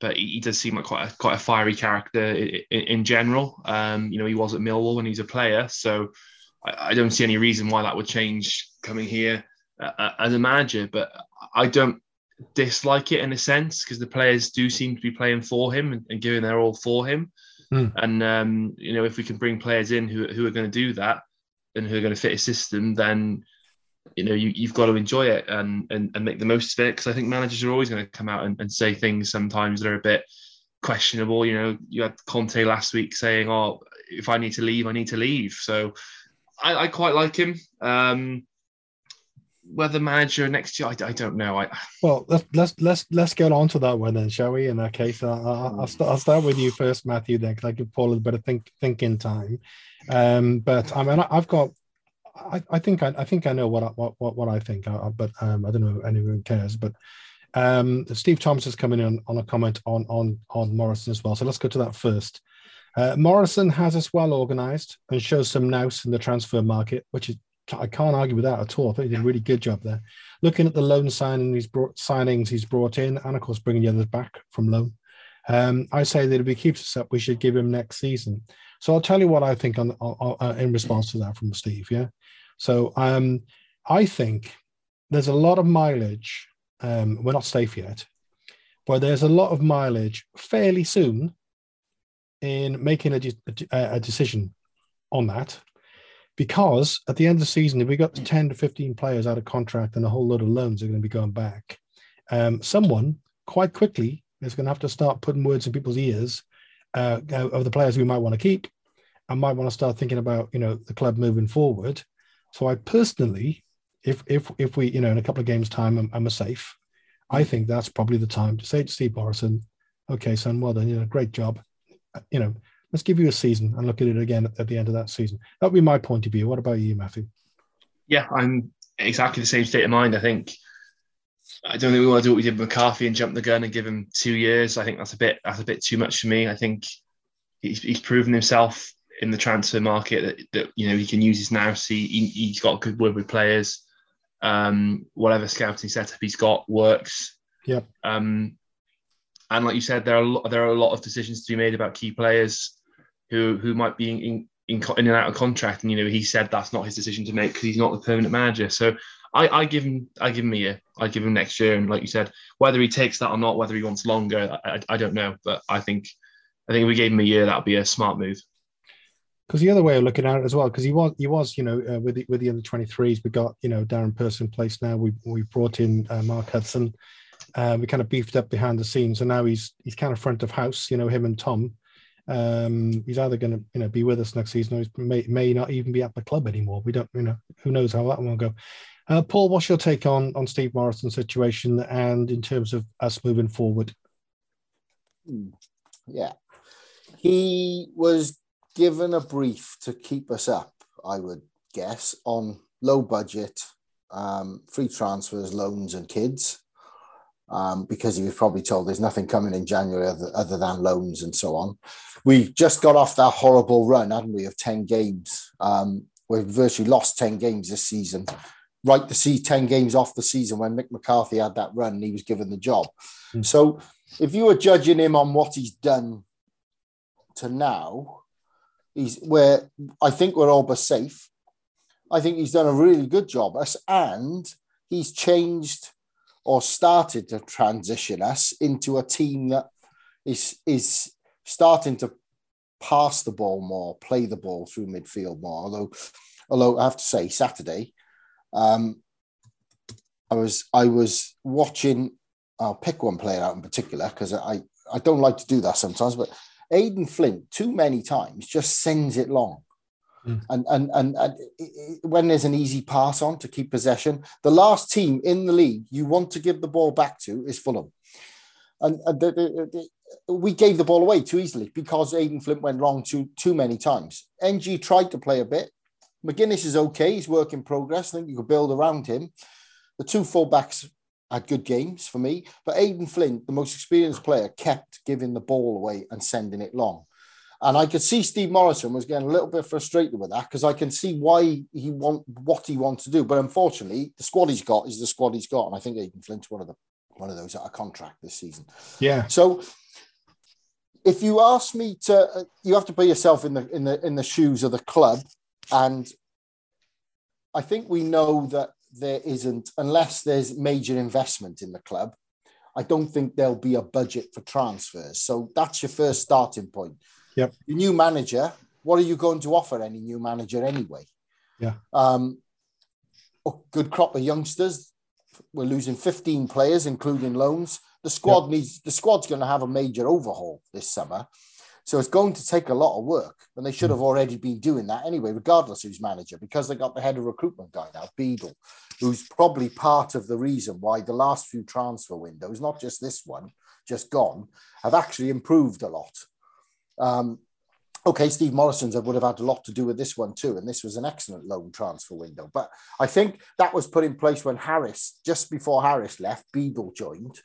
but he, he, does seem like quite a, quite a fiery character in, in general. Um, you know, he was at Millwall when he's a player, so I, I, don't see any reason why that would change coming here uh, uh as a manager. But I don't dislike it in a sense because the players do seem to be playing for him and, and giving their all for him. Mm. And um, you know, if we can bring players in who, who are going to do that and who are going to fit a system, then you know you, you've got to enjoy it and and, and make the most of it because I think managers are always going to come out and, and say things sometimes that are a bit questionable. You know, you had Conte last week saying, "Oh, if I need to leave, I need to leave." So I, I quite like him. Um, whether manager next year, I, I don't know. I well, let's let's let's let's get on to that one then, shall we? In that case, I'll, I'll, start, I'll start with you first, Matthew. Then, because I give Paul a bit of think thinking time. Um, but I mean, I've got. I, I think I, I think I know what I, what what, I think, I, but um, I don't know if anyone cares. But um, Steve Thomas is coming in on a comment on on on Morison as well. So let's go to that first. Uh, Morison has us well organised and shows some nous in the transfer market, which is I can't argue with that at all. I think he did a really good job there. Looking at the loan signing he's brought, signings he's brought in, and of course bringing the others back from loan. Um, I say that if he keeps us up, we should give him next season. So I'll tell you what I think on, on, on in response to that from Steve. Yeah. So um, I think there's a lot of mileage. Um, we're not safe yet, but there's a lot of mileage fairly soon in making a, a, a decision on that. Because at the end of the season, if we got 10 to 15 players out of contract and a whole load of loans are going to be going back, um, someone quite quickly is going to have to start putting words in people's ears uh, of the players we might want to keep and might want to start thinking about, you know, the club moving forward. So I personally, if if if we, you know, in a couple of games' time, I'm, I'm a safe. I think that's probably the time to say to Steve Morison, "Okay, son, well done, you know, great job. You know, let's give you a season and look at it again at, at the end of that season." That would be my point of view. What about you, Matthew? Yeah, I'm exactly the same state of mind. I think I don't think we want to do what we did with McCarthy and jump the gun and give him two years. I think that's a bit that's a bit too much for me. I think he's, he's proven himself in the transfer market that, that you know he can use his now. See, he, has got good word with players. Um, whatever scouting setup he's got works. Yep. Um, and like you said, there are a lot, there are a lot of decisions to be made about key players who who might be in, in, in and out of contract. And you know, he said that's not his decision to make because he's not the permanent manager. So I, I give him I give him a year. I give him next year. And like you said, whether he takes that or not, whether he wants longer, I, I don't know. But I think I think if we gave him a year, that would be a smart move because the other way of looking at it as well, because he was he was you know uh, with the with the under twenty threes, we got you know Darren in place now. We we brought in uh, Mark Hudson. Uh, we kind of beefed up behind the scenes, and now he's he's kind of front of house. You know him and Tom. Um, he's either going to you know be with us next season, or he may may not even be at the club anymore. We don't you know who knows how that one will go. Uh, Paul, what's your take on on Steve Morison's situation and in terms of us moving forward? Hmm. Yeah, he was given a brief to keep us up, I would guess, on low budget, um, free transfers, loans, and kids. Um, because he was probably told there's nothing coming in January other, other, than loans and so on. We just got off that horrible run, hadn't we, of 10 games. Um, we've virtually lost 10 games this season. Right to see 10 games off the season when Mick McCarthy had that run and he was given the job. Mm. So if you were judging him on what he's done to now, He's where I think we're all but safe. I think he's done a really good job us, and he's changed or started to transition us into a team that is is starting to pass the ball more, play the ball through midfield more. Although, although I have to say, Saturday, um, I was I was watching. I'll pick one player out in particular because I I don't like to do that sometimes, but Aden Flint, too many times, just sends it long. Mm. And, and, and, and when there's an easy pass on to keep possession, the last team in the league you want to give the ball back to is Fulham. And, and the, the, the, we gave the ball away too easily because Aden Flint went wrong too, too many times. Ng tried to play a bit. McGuinness is okay. He's work in progress. I think you could build around him. The two fullbacks had good games for me. But Aden Flint, the most experienced player, kept giving the ball away and sending it long. And I could see Steve Morison was getting a little bit frustrated with that because I can see why he want what he wants to do. But unfortunately, the squad he's got is the squad he's got, and I think Aden Flint's one of the one of those out of contract this season. Yeah. So if you ask me to, uh, you have to put yourself in the in the in the shoes of the club, and I think we know that there isn't unless there's major investment in the club. I don't think there'll be a budget for transfers. So that's your first starting point. Yep. Your new manager, what are you going to offer any new manager anyway? Yeah. Um, oh, good crop of youngsters. We're losing 15 players, including loans. The squad yep. needs the squad's going to have a major overhaul this summer. So it's going to take a lot of work, and they should have already been doing that anyway, regardless who's manager, because they got the head of recruitment guy now, Beadle, who's probably part of the reason why the last few transfer windows, not just this one, just gone, have actually improved a lot. Um, okay, Steve Morison's would have had a lot to do with this one too, and this was an excellent loan transfer window. But I think that was put in place when Harris, just before Harris left, Beadle joined.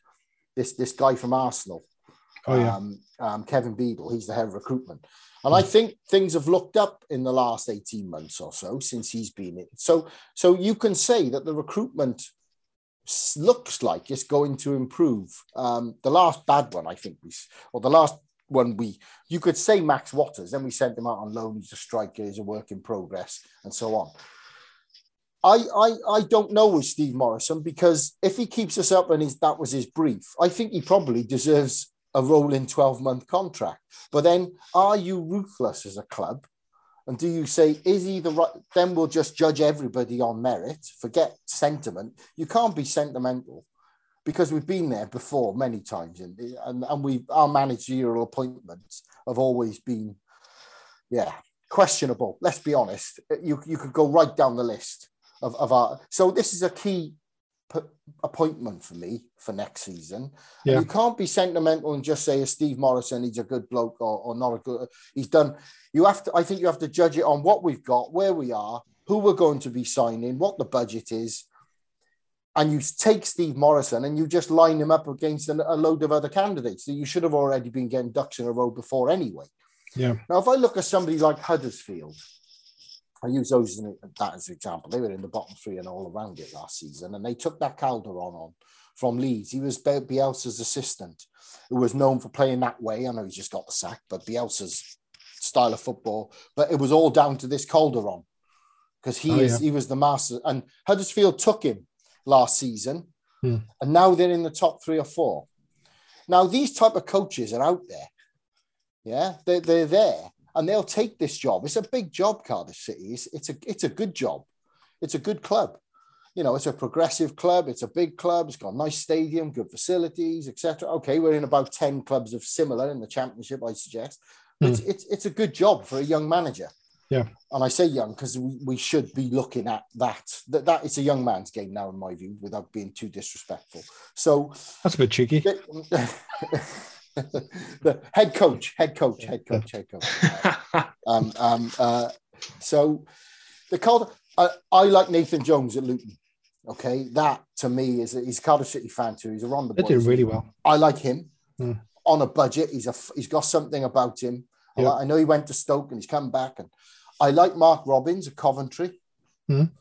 This this guy from Arsenal, oh, yeah. um, um, Kevin Beadle, he's the head of recruitment. And I think things have looked up in the last 18 months or so since he's been in. So, so you can say that the recruitment looks like it's going to improve. Um, the last bad one, I think, we, or the last when we you could say Max Watters, then we sent him out on loan. He's a striker, he's a work in progress, and so on. I I I don't know with Steve Morison because if he keeps us up and he's, that was his brief, I think he probably deserves a rolling 12 month contract. But then are you ruthless as a club? And do you say, is he the right? Then we'll just judge everybody on merit, forget sentiment. You can't be sentimental because we've been there before many times, and and, and we our managerial appointments have always been, yeah, questionable. Let's be honest. You you could go right down the list of, of our. So this is a key appointment for me for next season. Yeah. you can't be sentimental and just say, Steve Morison, he's a good bloke or, or not a good. He's done. You have to. I think you have to judge it on what we've got, where we are, who we're going to be signing, what the budget is and you take Steve Morison and you just line him up against a, load of other candidates that you should have already been getting ducks in a row before anyway. Yeah. Now, if I look at somebody like Huddersfield, I use those as that as an example. They were in the bottom three and all around it last season, and they took that Corberán on from Leeds. He was Bielsa's assistant, who was known for playing that way. I know he's just got the sack, but Bielsa's style of football. But it was all down to this Corberán because he oh, is yeah. he was the master, and Huddersfield took him last season, hmm. and now they're in the top three or four. Now these type of coaches are out there. Yeah, they're, they're there and they'll take this job. It's a big job, Cardiff City. It's, it's a it's a good job. It's a good club. You know, it's a progressive club. It's a big club. It's got a nice stadium, good facilities, etc. Okay, we're in about ten clubs of similar in the championship, I suggest. But it's, hmm. it's it's a good job for a young manager. Yeah. And I say young because we, we should be looking at that. That that it's a young man's game now, in my view, without being too disrespectful. So that's a bit cheeky. the head coach, head coach, head coach, head coach. um, um, uh, so the called. I, I like Nathan Jones at Luton. Okay, that to me is a, he's a Cardiff City fan too. He's a the They did really well. I like him mm. on a budget. He's a he's got something about him. Yeah. I, I know he went to Stoke and he's come back and I like Mark Robins at Coventry. Mm.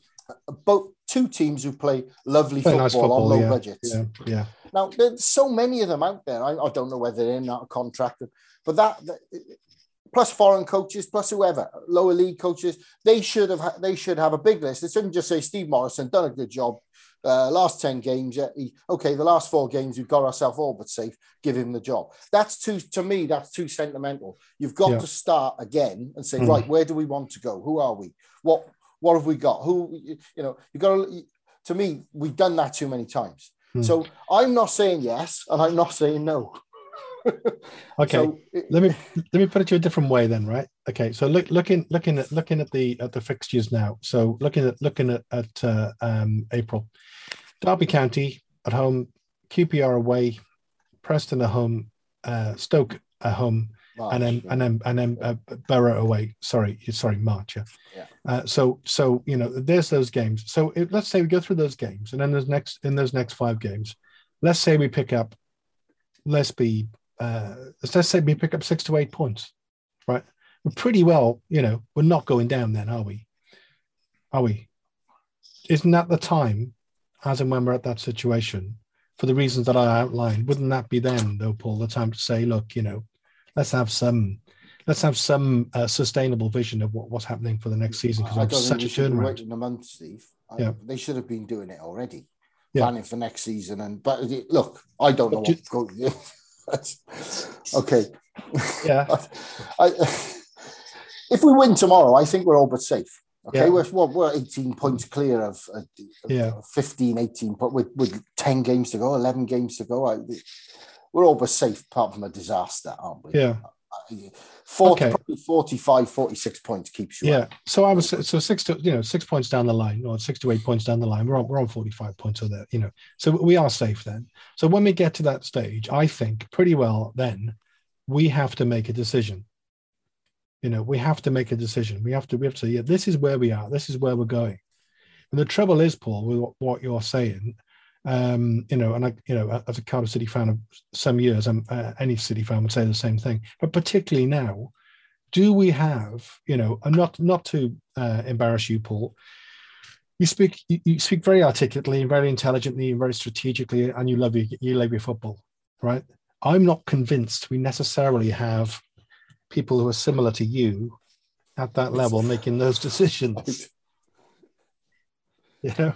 Both two teams who play lovely football, nice football, on low yeah. budgets. Yeah. yeah. Now there's so many of them out there. I, I don't know whether they're in out of contract, but that, that, plus foreign coaches, plus whoever lower league coaches, they should have they should have a big list. It shouldn't just say Steve Morison done a good job. Uh, last 10 games, yeah, he, okay, the last four games, we've got ourselves all but safe, give him the job. That's too, to me, that's too sentimental. You've got yeah. to start again and say, mm. right, where do we want to go? Who are we? What, what have we got? Who, you know, you've got to, to me, we've done that too many times. Mm. So I'm not saying yes, and I'm not saying no. okay, so, let me let me put it to a different way then, right? Okay, so look looking looking at looking at the at the fixtures now. So looking at looking at at uh, um, April, Derby County at home, QPR away, Preston at home, uh, Stoke at home, March, and then yeah. and then and then uh, Borough away. Sorry, sorry, March. Yeah. yeah. Uh, so so you know, there's those games. So it, let's say we go through those games, and then there's next in those next five games, let's say we pick up, let's be, uh, let's say we pick up six to eight points, right? We're pretty well, you know, we're not going down then, are we? Are we? Isn't that the time, as and when we're at that situation, for the reasons that I outlined? Wouldn't that be then, though, Paul, the time to say, look, you know, let's have some let's have some uh, sustainable vision of what, what's happening for the next season because it's such a turnaround. Waiting a month, Steve. I, yeah. they should have been doing it already, yeah. planning for next season. And but look, I don't know what. Go, okay. Yeah. I, if we win tomorrow, I think we're all but safe. Okay, yeah. we're, well, we're 18 points clear of, uh, yeah. 15, 18, but with, with 10 games to go, 11 games to go. I, we're all but safe apart from a disaster, aren't we? Yeah. 40, okay. probably 45, 46 points keeps you. Yeah. Up. So I was so six to you know six points down the line, or six to eight points down the line. We're on we're on 45 points or there, you know. So we are safe then. So when we get to that stage, I think pretty well then we have to make a decision. You know, we have to make a decision. We have to we have to say, yeah, this is where we are, this is where we're going. And the trouble is, Paul, with what you're saying, um, you know, and I, you know, as a Cardiff City fan of some years, I'm, uh, any City fan would say the same thing. But particularly now, do we have, you know, and not not to uh, embarrass you, Paul. You speak you, you speak very articulately and very intelligently and very strategically, and you love your you love your football, right? I'm not convinced we necessarily have people who are similar to you at that level making those decisions. You know.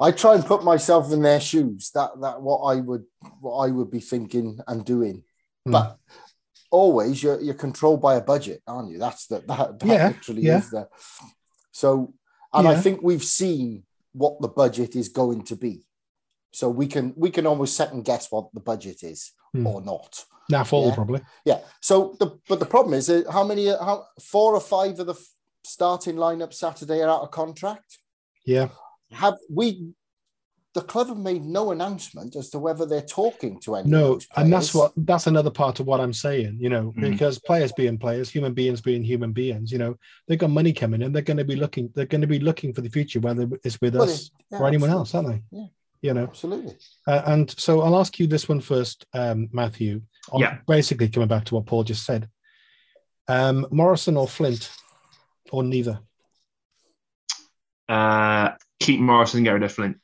I try and put myself in their shoes. That that what I would what I would be thinking and doing. Mm. But always you're you're controlled by a budget, aren't you? That's the that, that yeah, literally yeah. is the so and yeah. I think we've seen what the budget is going to be. So we can we can almost second guess what the budget is mm. or not. Now fall yeah? probably. Yeah. So the but the problem is how many how four or five of the starting lineup Saturday are out of contract. Yeah have we the club have made no announcement as to whether they're talking to any. No, and that's what that's another part of what I'm saying. You know, mm. because players being players, human beings being human beings. You know, they've got money coming in. They're going to be looking. They're going to be looking for the future, whether it's with well, us yeah, or anyone else, aren't they? Yeah. You know, absolutely. Uh, and so I'll ask you this one first, um, Matthew. On yeah. Basically, coming back to what Paul just said, um, Morrison or Flint, or neither. Uh, keep Morrison, and get rid of Flint.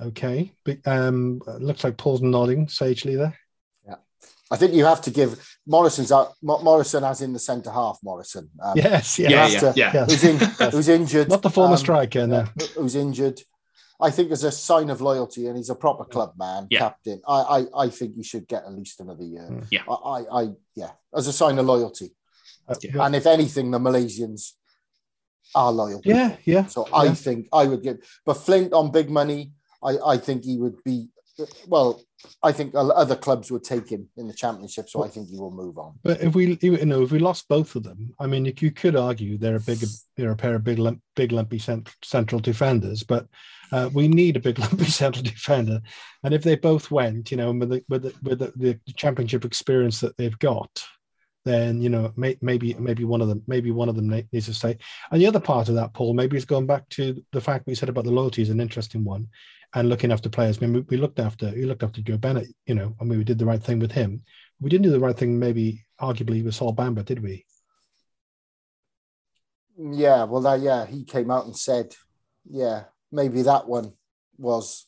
Okay, but um, looks like Paul's nodding sagely there. Yeah, I think you have to give Morrison's out. Morrison as in the centre half. Morrison. Um, yes, yeah, yeah, yeah, yeah. Who's, in, who's injured? Not the former um, striker, no. Who's injured? I think as a sign of loyalty, and he's a proper club man, yeah. captain. I, I, I think he should get at least another year. Hmm. Yeah, I, I, yeah, as a sign of loyalty. Uh, and if anything, the Malaysians are loyal. People. Yeah, yeah. So yeah. I think I would give, but Flint on big money, I, I think he would be. Well, I think other clubs would take him in the championship, so I think he will move on. But if we, you know, if we lost both of them, I mean, you could argue they're a big, they're a pair of big, lump, big lumpy central defenders, but uh, we need a big lumpy central defender. And if they both went, you know, with the with the, with the, the championship experience that they've got, then you know may, maybe maybe one of them maybe one of them needs to stay. And the other part of that, Paul, maybe is going back to the fact we said about the loyalty is an interesting one, and looking after players. I mean, we, we looked after we looked after Joe Bennett, you know, I mean, we did the right thing with him. We didn't do the right thing, maybe arguably with Sol Bamba, did we? Yeah, well, that, yeah, he came out and said, yeah, maybe that one was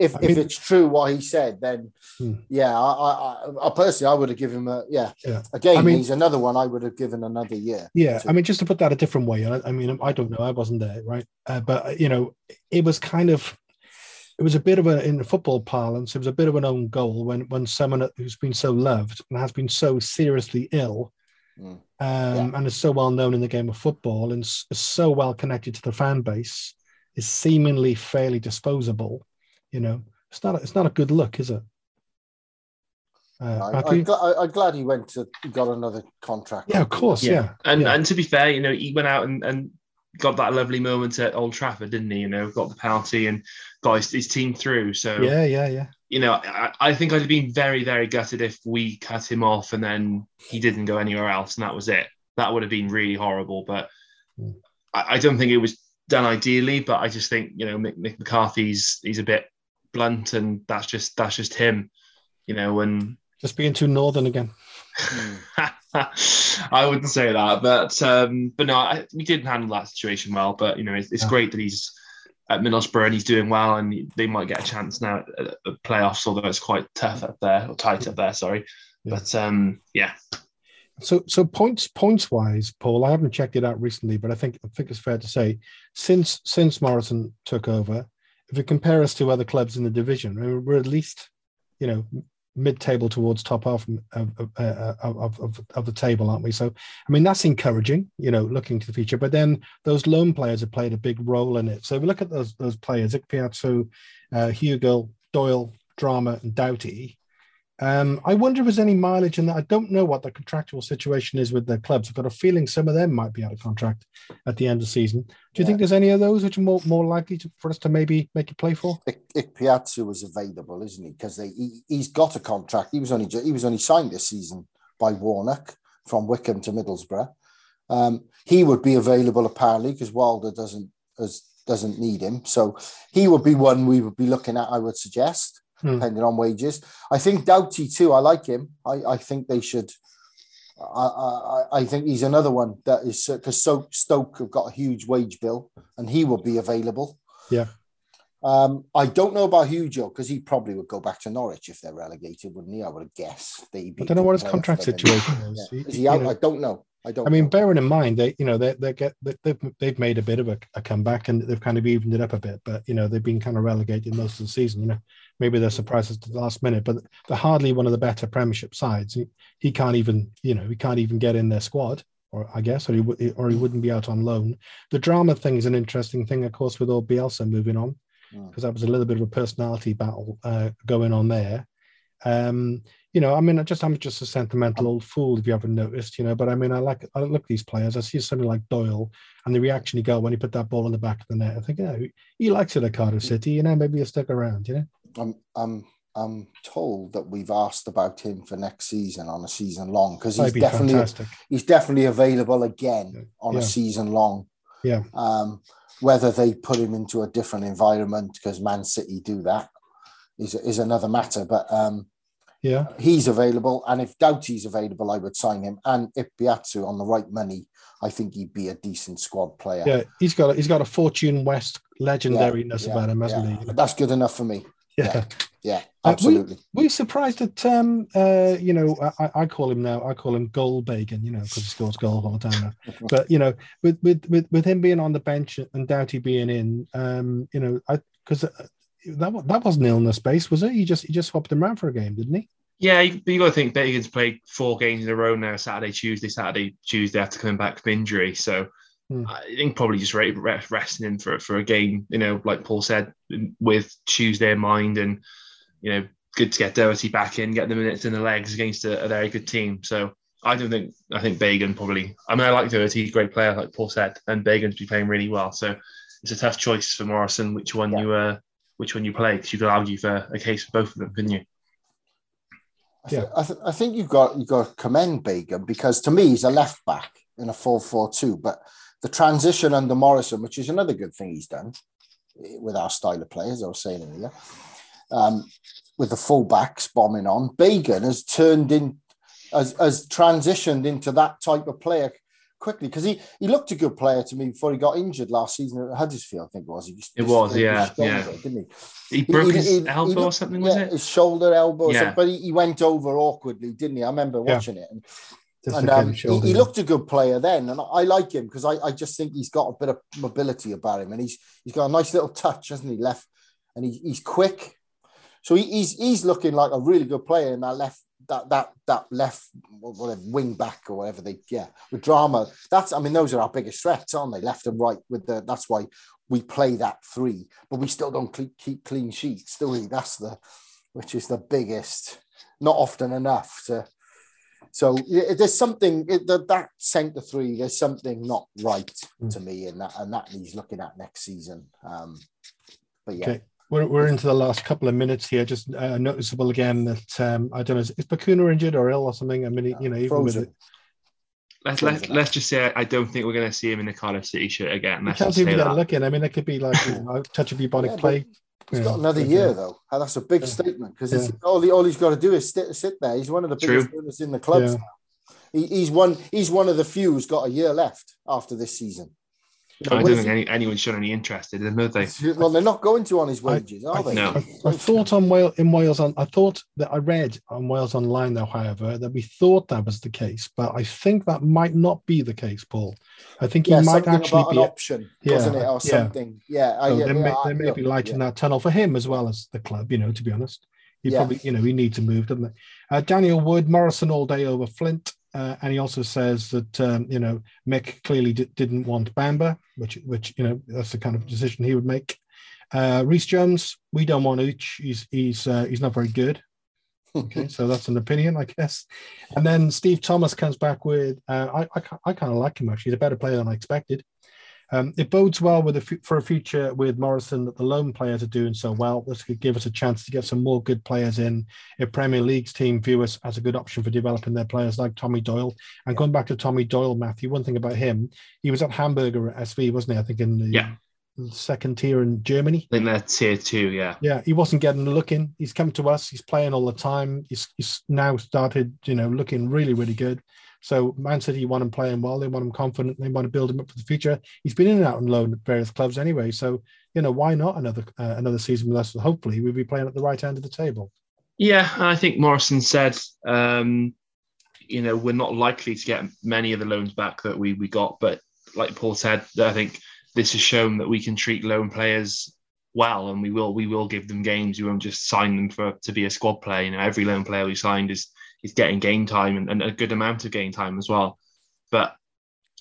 if, I mean, if it's true what he said, then hmm. yeah, I, I, I, personally I would have given him a yeah. yeah. Again, I mean, he's another one I would have given another year. Yeah, to. I mean, just to put that a different way, I, I mean, I don't know, I wasn't there, right? Uh, but you know, it was kind of, it was a bit of a in football parlance, it was a bit of an own goal when when someone who's been so loved and has been so seriously ill. Mm. Um, yeah. and is so well known in the game of football and is so well connected to the fan base, is seemingly fairly disposable you know, it's not a, it's not a good look, is it? Uh, I, am glad he went to got another contract. Yeah, of course. Yeah, yeah. and yeah. and to be fair, you know, he went out and and got that lovely moment at Old Trafford, didn't he? You know, got the penalty and got his, his team through. So yeah, yeah, yeah. You know, I, I, think I'd have been very, very gutted if we cut him off and then he didn't go anywhere else and that was it. That would have been really horrible. But mm. I, I, don't think it was done ideally. But I just think you know Mick, Mick McCarthy's he's a bit blunt and that's just that's just him. You know, and just being too northern again. I wouldn't say that, but um, but no, I, we didn't handle that situation well. But you know, it's, it's yeah. great that he's at Middlesbrough and he's doing well, and they might get a chance now at, at playoffs, although it's quite tough up there or tight up there. Sorry, yeah. but um, yeah. So so points points wise, Paul, I haven't checked it out recently, but I think I think it's fair to say since since Morison took over, if you compare us to other clubs in the division, we're at least you know mid-table towards top half of, of, of, of, the table, aren't we? So, I mean, that's encouraging, you know, looking to the future. But then those loan players have played a big role in it. So if we look at those those players, Ikpeazu, uh, Hugill, Doyle, Drameh, and Doughty, um, I wonder if there's any mileage in that. I don't know what the contractual situation is with the clubs. I've got a feeling some of them might be out of contract at the end of the season. Do you yeah. think there's any of those which are more, more likely to, for us to maybe make a play for? Ikpeazu was available, isn't he? Because he, he's got a contract. He was only he was only signed this season by Warnock from Wycombe to Middlesbrough. Um, he would be available apparently because Wilder doesn't as, doesn't need him. So he would be one we would be looking at. I would suggest hmm. depending on wages. I think Doughty too. I like him. I, I think they should. I, I, I think he's another one that is because Stoke, Stoke have got a huge wage bill and he will be available. Yeah. Um, I don't know about Hugill because he probably would go back to Norwich if they're relegated, wouldn't he? I would guess. I don't know what his contract situation is. Yeah. Is he out? Know, I don't know. I don't. I mean, know. bearing in mind they, you know, they they get they've they've made a bit of a, a, comeback and they've kind of evened it up a bit, but you know they've been kind of relegated most of the season. You know, maybe they're surprises to the last minute, but they're hardly one of the better Premiership sides. He, he can't even, you know, he can't even get in their squad, or I guess, or he or he wouldn't be out on loan. The Drameh thing is an interesting thing, of course, with old Bielsa moving on, because that was a little bit of a personality battle uh, going on there. Um, you know, I mean, I just I'm just a sentimental old fool if you haven't noticed, you know. But I mean, I like I look at these players. I see something like Doyle and the reaction he got when he put that ball in the back of the net. I think, you know, he likes it at Cardiff City. You know, maybe he'll stick around. You know. I'm I'm I'm told that we've asked about him for next season on a season long because he's be definitely fantastic. he's definitely available again on yeah. a season long. Yeah. Um, whether they put him into a different environment because Man City do that is is another matter. But um, yeah, he's available, and if Doughty's available, I would sign him. And Ikpeazu on the right money, I think he'd be a decent squad player. Yeah, he's got a, he's got a Fortune West legendariness yeah, yeah, about him, hasn't yeah. he? That's good enough for me. Yeah. Yeah. absolutely. Uh, we, we surprised that um uh you know I, I call him now I call him goal bacon you know because he scores goals all the time now but you know with with with with him being on the bench and Doughty being in um you know I because uh, that that wasn't illness based was it he just he just swapped him around for a game didn't he yeah, you, you got to think Bagan's played four games in a row now Saturday, Tuesday, Saturday, Tuesday after coming back from injury. So Hmm. I think probably just resting him for for a game. You know, like Paul said, with Tuesday in mind, and you know, good to get Doherty back in, get the minutes in the legs against a, a very good team. So I don't think I think Bagan probably. I mean, I like Doherty, he's a great player, like Paul said, and Bagan's be playing really well. So it's a tough choice for Morison which one yeah. you uh which one you play because you could argue for a case for both of them, couldn't you? I th- yeah, I, th- I think you've got you've got to commend Bagan because to me he's a left back in a 4-4-2, but the transition under Morison, which is another good thing he's done with our style of play, as I was saying earlier, um, with the fullbacks bombing on, Bagan has turned in, has, has transitioned into that type of player quickly because he, he looked a good player to me before he got injured last season at Huddersfield. I think it was. He just, it was, yeah, shoulder, yeah. Didn't he? He broke he, his he, elbow looked, or something, was yeah, it? His shoulder, elbow, yeah. but he, went over awkwardly, didn't he? I remember watching yeah. it. And and um, he, he, looked a good player then, and I like him because I, I just think he's got a bit of mobility about him, and he's he's got a nice little touch, hasn't he? Left, and he, he's quick, so he, he's he's looking like a really good player in that left that that that left whatever wing back or whatever they yeah with Drameh. That's I mean those are our biggest threats, aren't they? Left and right with the that's why we play that three, but we still don't keep clean sheets, do we? That's the which is the biggest, not often enough to So there's something that that centre three. There's something not right mm. to me in that, and that he's looking at next season. Um, but yeah. Okay. We're, we're into the last couple of minutes here. Just uh, noticeable again that um, I don't know is, is Bacuna injured or ill or something. I mean, you know, even frozen. with it, Let's let, let's just say I don't think we're going to see him in the Cardiff City shirt again. You can't even get looking. I mean, it could be like you know, touch of bubonic yeah, plague. He's got another year yeah. though. That's a big yeah. statement because yeah. all, all he's got to do is sit, sit there. He's one of the biggest winners in the club. He, he's one. He's one of the few who's got a year left after this season. You know, I don't think any, anyone's shown any interest in him, have they? Well, they're not going to on his wages, I, are they? No. I, I, thought on Wales in Wales on I thought that I read on Wales online though, however, that we thought that was the case, but I think that might not be the case, Paul. I think he yeah, might actually be an option, yeah, wasn't it, or something? Yeah, yeah. So yeah, there, may, there may be light in that tunnel for him as well as the club. You know, to be honest, he probably you know he needs to move, doesn't he? Uh, Daniel Wood, Morrison all day over Flint. Uh, and he also says that um, you know Mick clearly d- didn't want Bamba, which which you know that's the kind of decision he would make. Uh, Reece Jones, we don't want Uch. He's he's uh, he's not very good. Okay, so that's an opinion, I guess. And then Steve Thomas comes back with uh, I I, I kind of like him actually. He's a better player than I expected. Um, it bodes well with a, for a future with Morison that the loan players are doing so well. This could give us a chance to get some more good players in. If Premier League's team view us as a good option for developing their players like Tommy Doyle. And going back to Tommy Doyle, Matthew, one thing about him, he was at Hamburger at SV, wasn't he? I think in the yeah. second tier in Germany. I think they're tier two, yeah. Yeah, he wasn't getting a look in. He's come to us. He's playing all the time. He's, he's now started, you know, looking really, really good. So Man City want him playing well. They want him confident. They want to build him up for the future. He's been in and out on loan at various clubs anyway. So you know why not another uh, another season with us? Hopefully we'll be playing at the right end of the table. Yeah, I think Morison said, um, you know, we're not likely to get many of the loans back that we we got, but like Paul said, I think this has shown that we can treat loan players well, and we will we will give them games. We won't just sign them for to be a squad player. You know, every loan player we signed is he's getting game time and, and a good amount of game time as well. But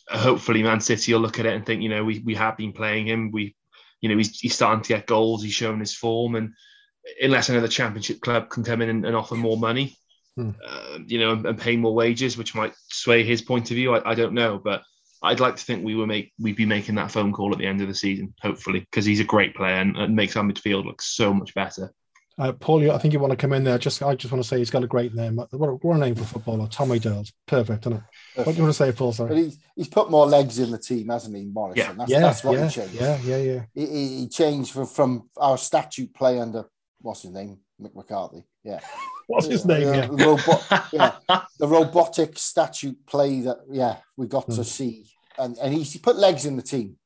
hopefully, Man City will look at it and think, you know, we, we have been playing him. We, you know, he's, he's starting to get goals. He's showing his form, and unless another Championship club can come in and, and offer more money, hmm. uh, you know, and, and, pay more wages, which might sway his point of view, I, I don't know, but. I'd like to think we will make we'd be making that phone call at the end of the season, hopefully, because he's a great player and, and makes our midfield look so much better. Uh, Paul, I think you want to come in there. Just, I just want to say he's got a great name. What, what a name for footballer, Tommy Dales. Perfect, isn't it? Perfect. What do you want to say, Paul? Sorry. But he's, he's put more legs in the team, hasn't he, Morison? Yeah, that's, yeah, that's what yeah, he changed. Yeah, yeah, yeah. He, he changed from, from our statute play under what's his name, Mick McCarthy. Yeah. What's his name? Uh, yeah. The, robot, yeah, the robotic statute play that yeah we got to hmm. see, and and he, he put legs in the team,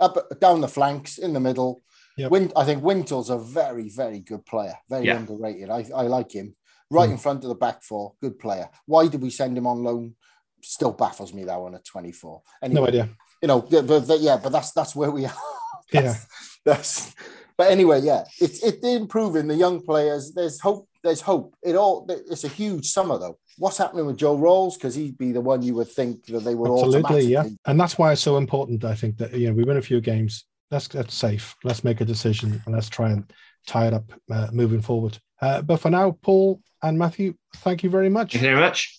up down the flanks, in the middle Yep. Win- I think Wintle's a very, very good player, very yeah. underrated. I, I like him. Right mm. in front of the back four, good player. Why did we send him on loan? Still baffles me that one at 24. Anyway, no idea. You know, but, but, yeah, but that's that's where we are. that's, yeah. That's but anyway, yeah, it's it's improving the young players. There's hope. There's hope. It all it's a huge summer though. What's happening with Joe Ralls? Because he'd be the one you would think that they were all. absolutely, yeah. And that's why it's so important. I think that you know we win a few games let's get safe. Let's make a decision and let's try and tie it up uh, moving forward. Uh, but for now, Paul and Matthew, thank you very much. Thank you very much.